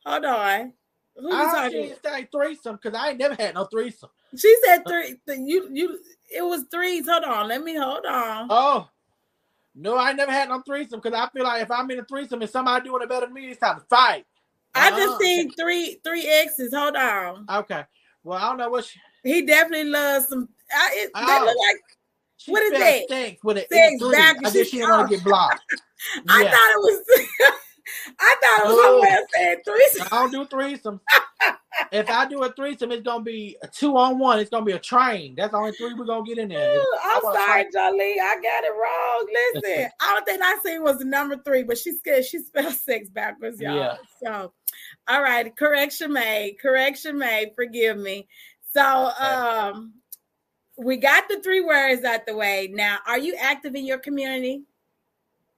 Hold on. Who you ah, talking? She didn't say threesome because I ain't never had no threesome. She said uh, three. You you. It was threes. Hold on. Let me hold on. Oh. No, I never had no threesome because I feel like if I'm in a threesome and somebody doing it better than me, it's time to fight. I just seen three three X's. Hold on. Okay. Well, I don't know what she... he definitely loves some. I, it, oh. They look like What is that? Sex with E three. backwards. I guess she didn't want to get blocked. [laughs] I Yeah. thought it was. [laughs] I thought it was Oh. somewhere saying threesome. I don't do threesomes. if I do a threesome, it's gonna be a two on one. It's gonna be a train. That's the only three we're gonna get in there. Ooh, I'm sorry, Jolie. I got it wrong. Listen, I don't think I seen was number three, but she scared she spelled [laughs] sex backwards, y'all. Yeah. So, all right, correction made. Correction made. Forgive me. So, um, we got the three words out the way. Now, are you active in your community?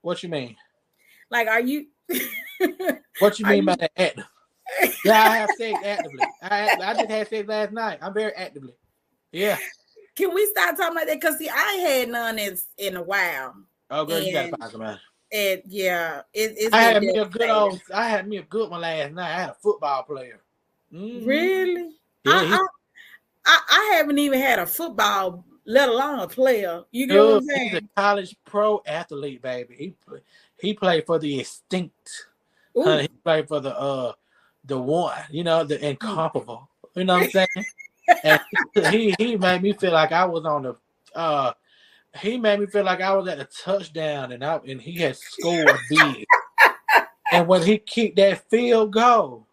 What you mean? Like, are you? [laughs] What you mean by that? Active? Yeah, I have sex actively. I, I just had sex last night. I'm very actively. Yeah. Can we stop talking about that? Because see, I ain't had none in in a while, Oh, girl, you gotta talk about. it. and yeah, it, it's I had me a good old. I had me a good one last night. I had a football player. Mhm. Really? Yeah, he- I, I, I, haven't even had a football, let alone a player. You get what I'm Good. He's a saying? college pro athlete, baby. He he played for the extinct. Honey, he played for the uh the one, you know, the incomparable. You know what I'm saying? [laughs] and he he made me feel like I was on the uh he made me feel like I was at a touchdown and I and he had scored [laughs] big. and when he kicked that field goal,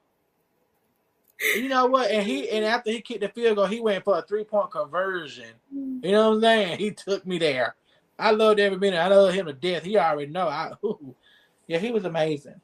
you know what? And he and after he kicked the field goal, he went for a three point conversion. You know what I'm saying? He took me there. I loved every minute. I love him to death. He already know. I [laughs] ooh. yeah, he was amazing.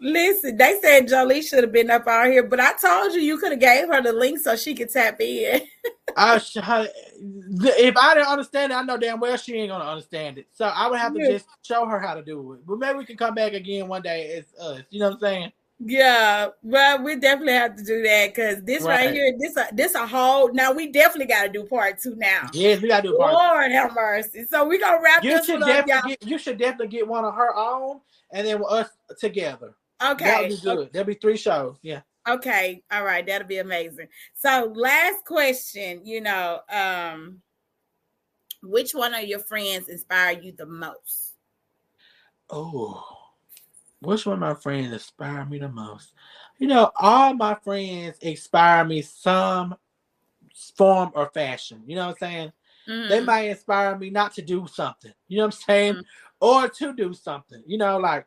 Listen, they said Jolie should have been up out here, but I told you you could have gave her the link so she could tap in. [laughs] I sh- if I didn't understand it, I know damn well she ain't gonna understand it. So I would have to Yeah. just show her how to do it. But maybe we can come back again one day. It's us. You know what I'm saying? Yeah, well, we definitely have to do that because this right. Right. here, this a this a whole. Now we definitely got to do part two now. Yes, we gotta do part. Lord have mercy. So we gonna wrap You this up, y'all. definitely get. You should definitely get one of her own, and then with us together. Okay, That Okay. would be good. There'll be three shows. Yeah. Okay. All right. That'll be amazing. So last question, you know, um, which one of your friends inspire you the most? Oh, which one of my friends inspire me the most? You know, all my friends inspire me some form or fashion. You know what I'm saying? They Mhm. might inspire me not to do something. You know what I'm saying? Mhm. Or to do something. You know, like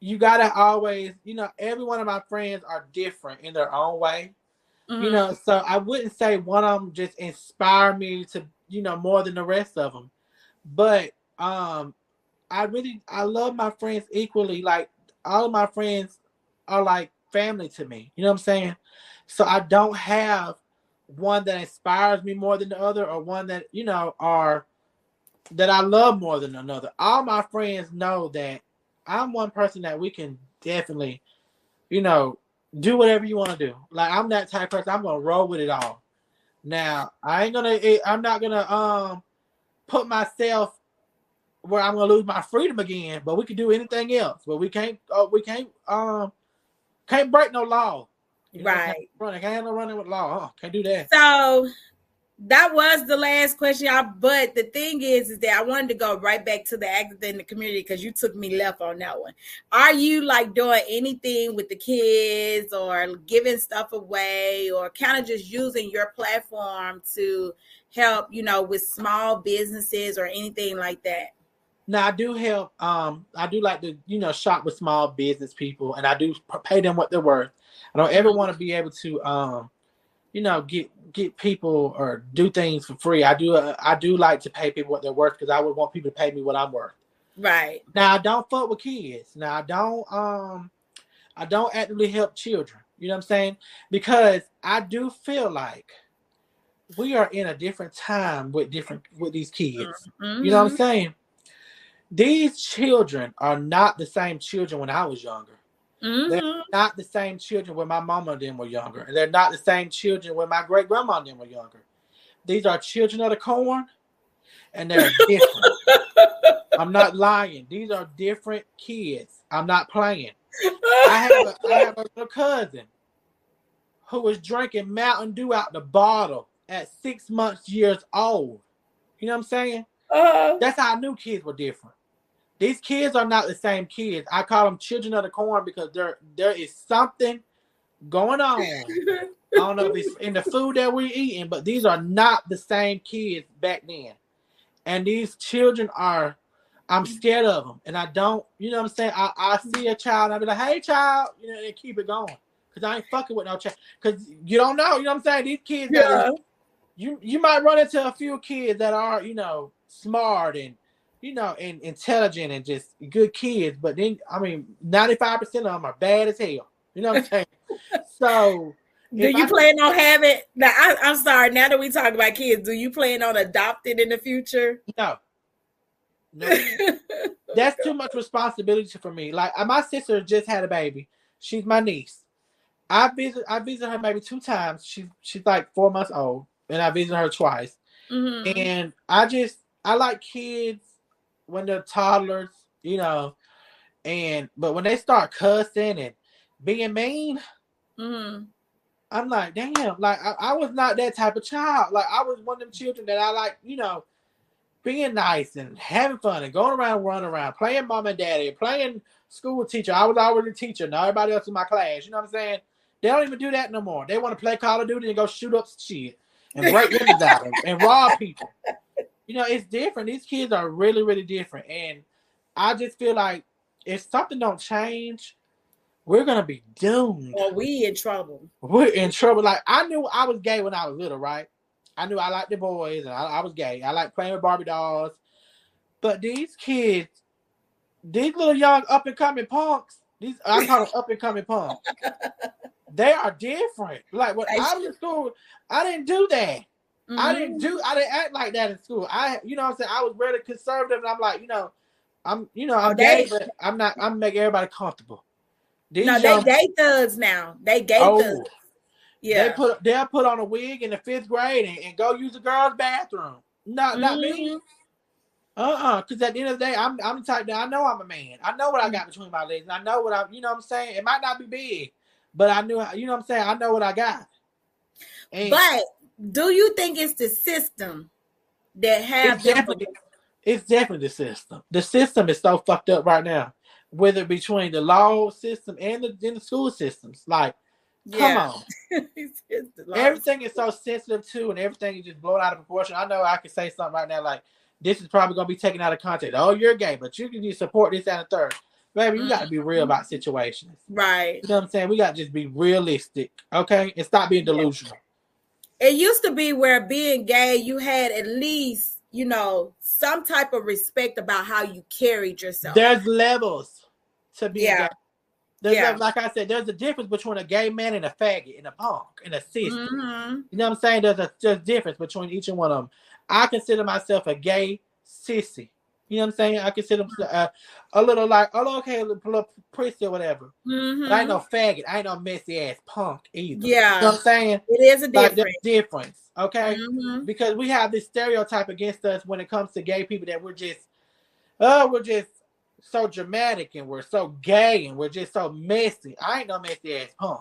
you gotta always, you know, every one of my friends are different in their own way. You Mhm. know, so I wouldn't say one of them just inspire me to, you know, more than the rest of them. But um I really I love my friends equally. Like all of my friends are like family to me. You know what I'm saying? So I don't have one that inspires me more than the other or one that, you know, are that I love more than another. All my friends know that I'm one person that we can definitely, you know, do whatever you want to do. Like I'm that type of person. I'm gonna roll with it all. Now I ain't gonna. I'm not gonna um put myself where I'm gonna lose my freedom again. But we can do anything else. But we can't. Uh, we can't. Um, can't break no law. You know, Right. Can't, run, can't running with law. Oh, can't do that. So that was the last question, y'all. But the thing is, is that I wanted to go right back to the active in the community because you took me left on that one. Are you like doing anything with the kids or giving stuff away or kind of just using your platform to help, you know, with small businesses or anything like that? Now I do help. Um, I do like to you know shop with small business people, and I do pay them what they're worth. I don't ever want to be able to um, you know, get get people or do things for free. I do. Uh, I do like to pay people what they're worth because I would want people to pay me what I'm worth. Right. Now I don't fuck with kids. Now I don't. Um, I don't actively help children. You know what I'm saying? Because I do feel like we are in a different time with different with these kids. You know what I'm saying? These children are not the same children when I was younger. Mhm. They're not the same children when my mama and them were younger. And they're not the same children when my great grandma and them were younger. These are children of the corn, and they're different. [laughs] I'm not lying. These are different kids. I'm not playing. I have a, I have a little cousin who was drinking Mountain Dew out the bottle at six months years old. You know what I'm saying? Uh, That's how I knew kids were different. These kids are not the same kids. I call them children of the corn because there there is something going on. [laughs] I don't know if it's in the food that we're eating, but these are not the same kids back then. and these children are I'm scared of them, and I don't, you know what I'm saying? I, I see a child, and I be like, hey, child, you know, and keep it going. Because I ain't fucking with no child. Because you don't know, you know what I'm saying? These kids, yeah. you you might run into a few kids that are, you know, smart and, you know, and intelligent and just good kids. But then, I mean, 95% of them are bad as hell. You know what I'm saying? [laughs] so. Do you I, plan on having? Now, I, I'm sorry. Now that we talk about kids, do you plan on adopting in the future? No, no, [laughs] that's too much responsibility for me. Like my sister just had a baby. She's my niece. I visit I visit her maybe two times. She's she's like four months old, and I visit her twice. Mm-hmm. And I just I like kids when they're toddlers, you know, and but when they start cussing and being mean, mm-hmm. I'm like, damn, like I, I was not that type of child. Like I was one of them children that I like, you know, being nice and having fun and going around, running around, playing mom and daddy, playing school teacher. I was already a teacher. Now everybody else in my class. You know what I'm saying? They don't even do that no more. They want to play Call of Duty and go shoot up shit and break [laughs] windows out and rob people. You know, it's different. These kids are really, really different. And I just feel like if something don't change, we're gonna be doomed. Well, we in trouble. We're in trouble. Like I knew I was gay when I was little, right? I knew I liked the boys and I, I was gay. I like playing with Barbie dolls. But these kids, these little young up and coming punks, these I call them up and coming punks. [laughs] they are different. Like when I was in school, I didn't do that. Mm-hmm. I didn't do I didn't act like that in school. I you know I'm saying I was really conservative and I'm like, you know, I'm you know, I'm oh, gay, but I'm not I'm making everybody comfortable. These no, young, they gay thugs now. They gay oh, thugs. Yeah. They put they'll put on a wig in the fifth grade and, and go use a girl's bathroom. Not mm-hmm. not me. Mm-hmm. Uh-uh. Because at the end of the day, I'm I'm the type that I know I'm a man. I know what I got between my legs. And I know what I'm. you know what I'm saying? It might not be big, but I knew you know what I'm saying, I know what I got. And but do you think it's the system that have it's definitely, it's definitely the system. The system is so fucked up right now. Whether between the law system and the, and the school systems. Like Come on. [laughs] everything is so sensitive too, and everything is just blown out of proportion. I know I can say something right now like this is probably gonna be taken out of context. Oh, you're gay, but you can support this and a third. Baby, you gotta be real mm-hmm. about situations. Right. You know what I'm saying? We gotta just be realistic, okay? And stop being delusional. It used to be where being gay, you had at least, you know, some type of respect about how you carried yourself. There's levels to being yeah. gay. There's yeah. like I said, there's a difference between a gay man and a faggot and a punk and a sis. Mm-hmm. You know what I'm saying? There's a there's a difference between each and one of them. I consider myself a gay sissy. You know what I'm saying? I consider uh, a little like, oh, okay, a little, prissy or whatever. Mm-hmm. But I ain't no faggot. I ain't no messy ass punk either. Yeah. You know what I'm saying? It is a difference. Like, difference. Okay. Mm-hmm. Because we have this stereotype against us when it comes to gay people that we're just, oh, we're just so dramatic and we're so gay and we're just so messy. I ain't no messy ass punk.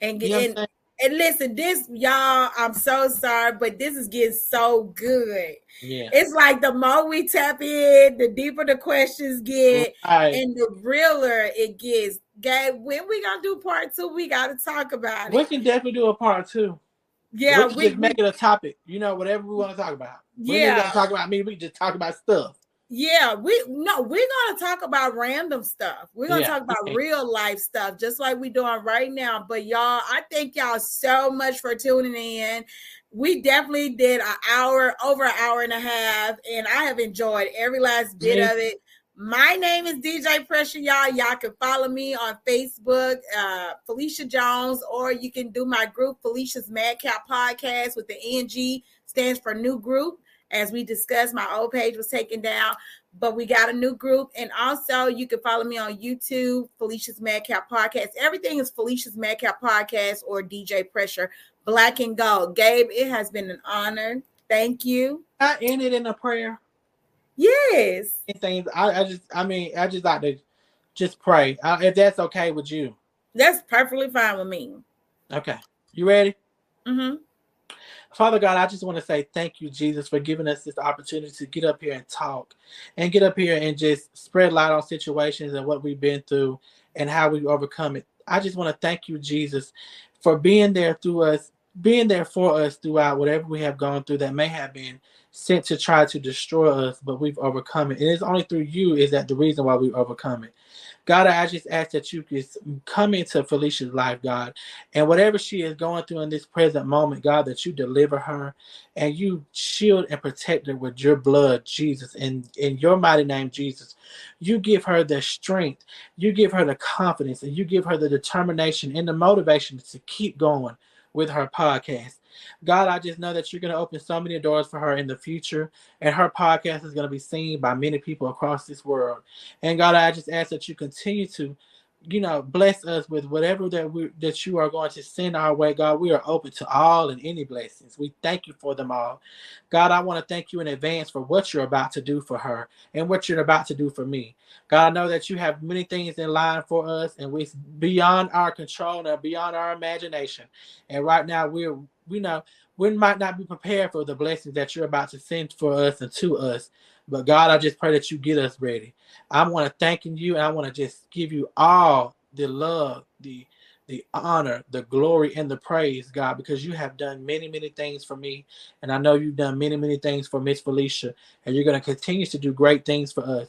And, you know and, and listen, this y'all, I'm so sorry, but this is getting so good. Yeah. It's like the more we tap in, the deeper the questions get, right. and the realer it gets. Gabe, when we gonna do part two, we gotta talk about it. We can definitely do a part two. Yeah, we, we just make it a topic. You know, whatever we want to talk about. We yeah, gonna talk about me. We just talk about stuff. Yeah, we no, we're gonna talk about random stuff. We're gonna yeah. talk about real life stuff, just like we're doing right now. But y'all, I thank y'all so much for tuning in. We definitely did an hour, over an hour and a half, and I have enjoyed every last bit of it. My name is DJ Pressure, y'all. Y'all can follow me on Facebook, uh, Felicia Jones, or you can do my group, Felicia's Madcap Podcast, with the NG stands for New Group as we discussed, my old page was taken down, but we got a new group. And also, you can follow me on YouTube, Felicia's Madcap Podcast. Everything is Felicia's Madcap Podcast or DJ Pressure, Black and Gold. Gabe, it has been an honor. Thank you. I ended in a prayer. Yes. Things I, I just, I mean, I just like to just pray. Uh, if that's okay with you. That's perfectly fine with me. Okay. You ready? Mm-hmm. Father God, I just want to say thank you, Jesus, for giving us this opportunity to get up here and talk and get up here and just spread light on situations and what we've been through and how we overcome it. I just want to thank you, Jesus, for being there through us being there for us throughout whatever we have gone through that may have been sent to try to destroy us, but we've overcome it. And it's only through you is that the reason why we overcome it. God, I just ask that you could come into Felicia's life, God, and whatever she is going through in this present moment, God, that you deliver her and you shield and protect her with your blood, Jesus, in, in your mighty name, Jesus. You give her the strength, you give her the confidence, and you give her the determination and the motivation to keep going with her podcast. God, I just know that you're going to open so many doors for her in the future, and her podcast is going to be seen by many people across this world. And God, I just ask that you continue to you know, bless us with whatever that we that you are going to send our way, God. We are open to all and any blessings. We thank you for them all. God, I want to thank you in advance for what you're about to do for her and what you're about to do for me. God, I know that you have many things in line for us and we beyond our control and beyond our imagination. And right now we're we know we might not be prepared for the blessings that you're about to send for us and to us. But God, I just pray that you get us ready. I want to thank you and I want to just give you all the love, the the honor, the glory, and the praise, God, because you have done many, many things for me. And I know you've done many, many things for Miss Felicia, and you're going to continue to do great things for us.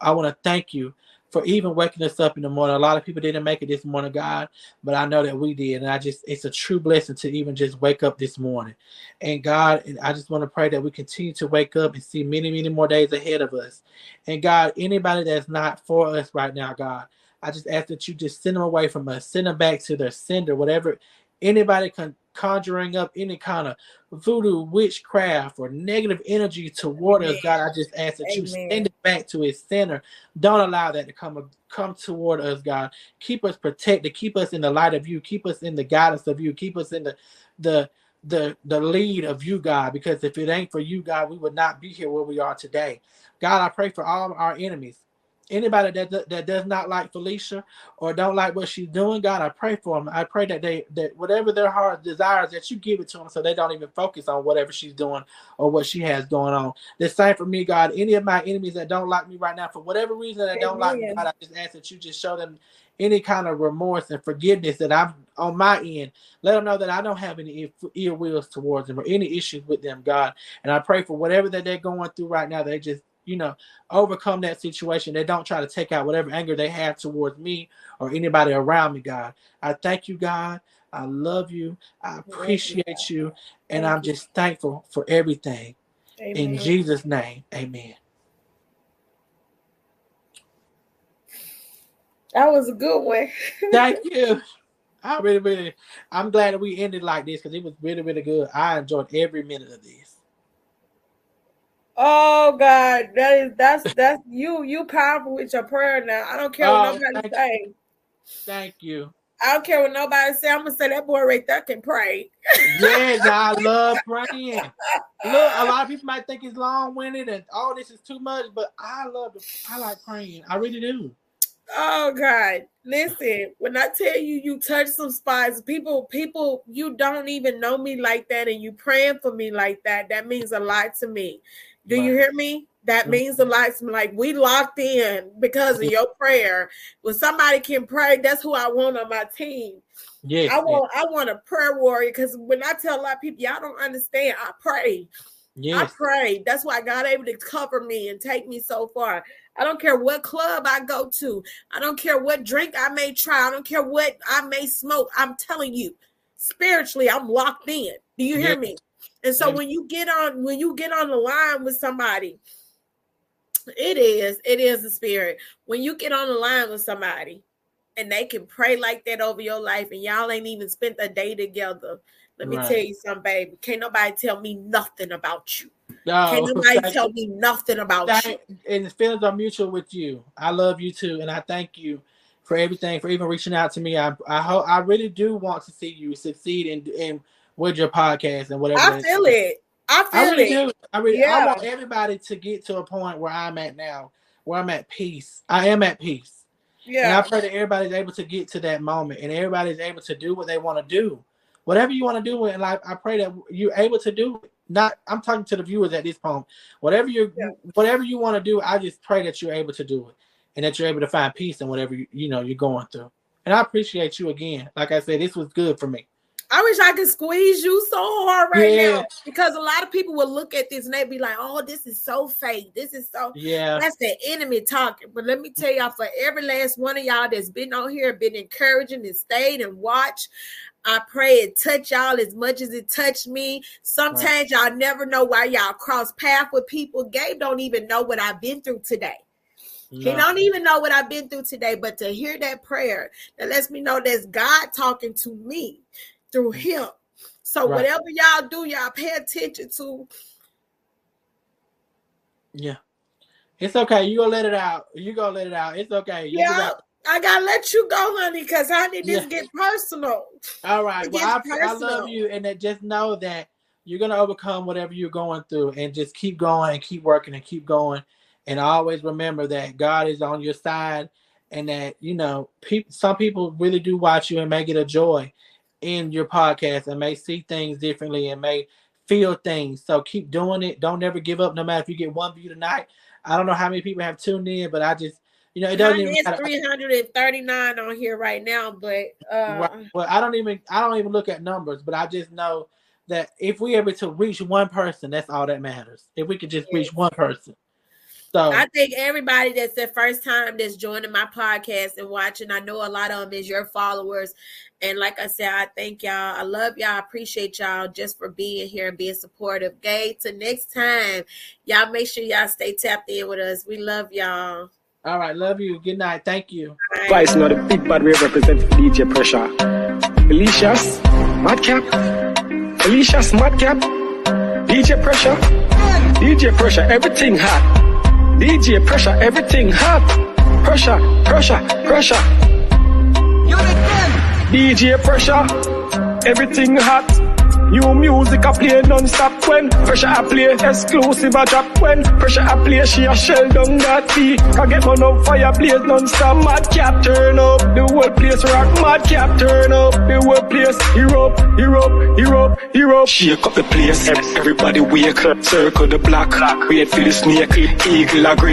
I want to thank you for even waking us up in the morning. A lot of people didn't make it this morning, God, but I know that we did. And I just, it's a true blessing to even just wake up this morning. And God, and I just want to pray that we continue to wake up and see many, many more days ahead of us. And God, anybody that's not for us right now, God, I just ask that you just send them away from us, send them back to their sender, whatever anybody can conjuring up any kind of voodoo, witchcraft, or negative energy toward Amen. us, God, I just ask that Amen. you send it back to its center. Don't allow that to come come toward us, God. Keep us protected. Keep us in the light of you. Keep us in the guidance of you. Keep us in the the the the lead of you, God. Because if it ain't for you, God, we would not be here where we are today. God, I pray for all our enemies anybody that that does not like Felicia or don't like what she's doing, God, I pray for them. I pray that they that whatever their heart desires, that you give it to them, so they don't even focus on whatever she's doing or what she has going on. The same for me, God. Any of my enemies that don't like me right now, for whatever reason that don't like me, God, I just ask that you just show them any kind of remorse and forgiveness that I'm on my end. Let them know that I don't have any ill wills towards them or any issues with them, God. And I pray for whatever that they're going through right now, they just you know, overcome that situation. They don't try to take out whatever anger they have towards me or anybody around me, God. I thank you, God. I love you. I appreciate you. And I'm just thankful for everything. Amen. In Jesus' name, amen. That was a good one. Thank [laughs] you. I really, really, I'm glad that we ended like this because it was really, really good. I enjoyed every minute of this. Oh God, that is that's that's you you powerful with your prayer now. I don't care what oh, nobody thank say. You. Thank you. I don't care what nobody say. I'm gonna say that boy right there can pray. yes, I [laughs] love praying. Look, a lot of people might think it's long winded and all oh, this is too much, but I love. I like praying. I really do. Oh God. Listen, when I tell you you touch some spots, people, people, you don't even know me like that, and you praying for me like that. That means a lot to me. Do you hear me? That means a lot to me. Like we locked in because of your prayer. When somebody can pray, that's who I want on my team. Yeah, I want I want a prayer warrior because when I tell a lot of people, y'all don't understand. I pray. Yes. I pray. That's why God able to cover me and take me so far. I don't care what club I go to. I don't care what drink I may try. I don't care what I may smoke. I'm telling you, spiritually, I'm locked in. Do you hear me? And so when you get on when you get on the line with somebody, it is it is the spirit. When you get on the line with somebody and they can pray like that over your life and y'all ain't even spent a day together. Let me right. tell you something, baby. Can't nobody tell me nothing about you. No, Can't nobody tell me nothing about you. And the feelings are mutual with you. I love you too, and I thank you for everything, for even reaching out to me. I I hope I really do want to see you succeed in in with your podcast and whatever. I feel it. I feel I really it. Do. I really yeah. I want everybody to get to a point where I'm at now, where I'm at peace. I am at peace. Yeah. And I pray that everybody's able to get to that moment and everybody's able to do what they want to do. Whatever you want to do in life, I pray that you're able to do it. Not I'm talking to the viewers at this point. Whatever you yeah. whatever you want to do, I just pray that you're able to do it and that you're able to find peace in whatever you, you know you're going through. And I appreciate you again. Like I said, this was good for me. I wish I could squeeze you so hard right yeah. now because a lot of people will look at this and they'd be like, "Oh, this is so fake. This is so yeah." That's the enemy talking. But let me tell y'all, for every last one of y'all that's been on here, been encouraging and stayed and watched. I pray it touch y'all as much as it touched me. Sometimes right. y'all never know why y'all cross path with people. Gabe don't even know what I've been through today. No. He don't even know what I've been through today, but to hear that prayer that lets me know there's God talking to me through mm. him. So right. whatever y'all do, y'all pay attention to. Yeah. It's okay. You gonna let it out. You gonna let it out. It's okay. You yeah. Got- I gotta let you go, honey, because honey, this yeah. get personal. All right. Well, I, I, love you, and that just know that you're gonna overcome whatever you're going through, and just keep going and keep working and keep going, and always remember that God is on your side, and that you know, people. Some people really do watch you and make it a joy in your podcast, and may see things differently, and may feel things. So keep doing it. Don't ever give up, no matter if you get one view tonight. I don't know how many people have tuned in, but I just you know, it doesn't even. It's three hundred and thirty nine on here right now, but uh, right. well, I don't even I don't even look at numbers, but I just know that if we able to reach one person, that's all that matters. If we could just yes. reach one person. So I think everybody that's the first time that's joining my podcast and watching, I know a lot of them is your followers. And like I said, I thank y'all. I love y'all. I appreciate y'all just for being here and being supportive. Gabe, to next time, y'all make sure y'all stay tapped in with us. We love y'all. All right, love you. Good night. Thank you. Vice, not a big bad wave represent DJ Pressure. Felicia's Madcap. Felicia's Madcap. DJ Pressure. DJ Pressure, everything hot. DJ Pressure, everything hot. Pressure, pressure, pressure. DJ Pressure, everything hot. New music I play non-stop when Pressure I play exclusive I drop when Pressure I play. She a shell down that beat I get one up fire blaze non-stop. Mad cap turn up. The whole place rock. Mad cap turn up. The whole place. Hero hero hero hero. Shake up the place. Everybody wake Circle the block. Wait for the snake. Eagle a grip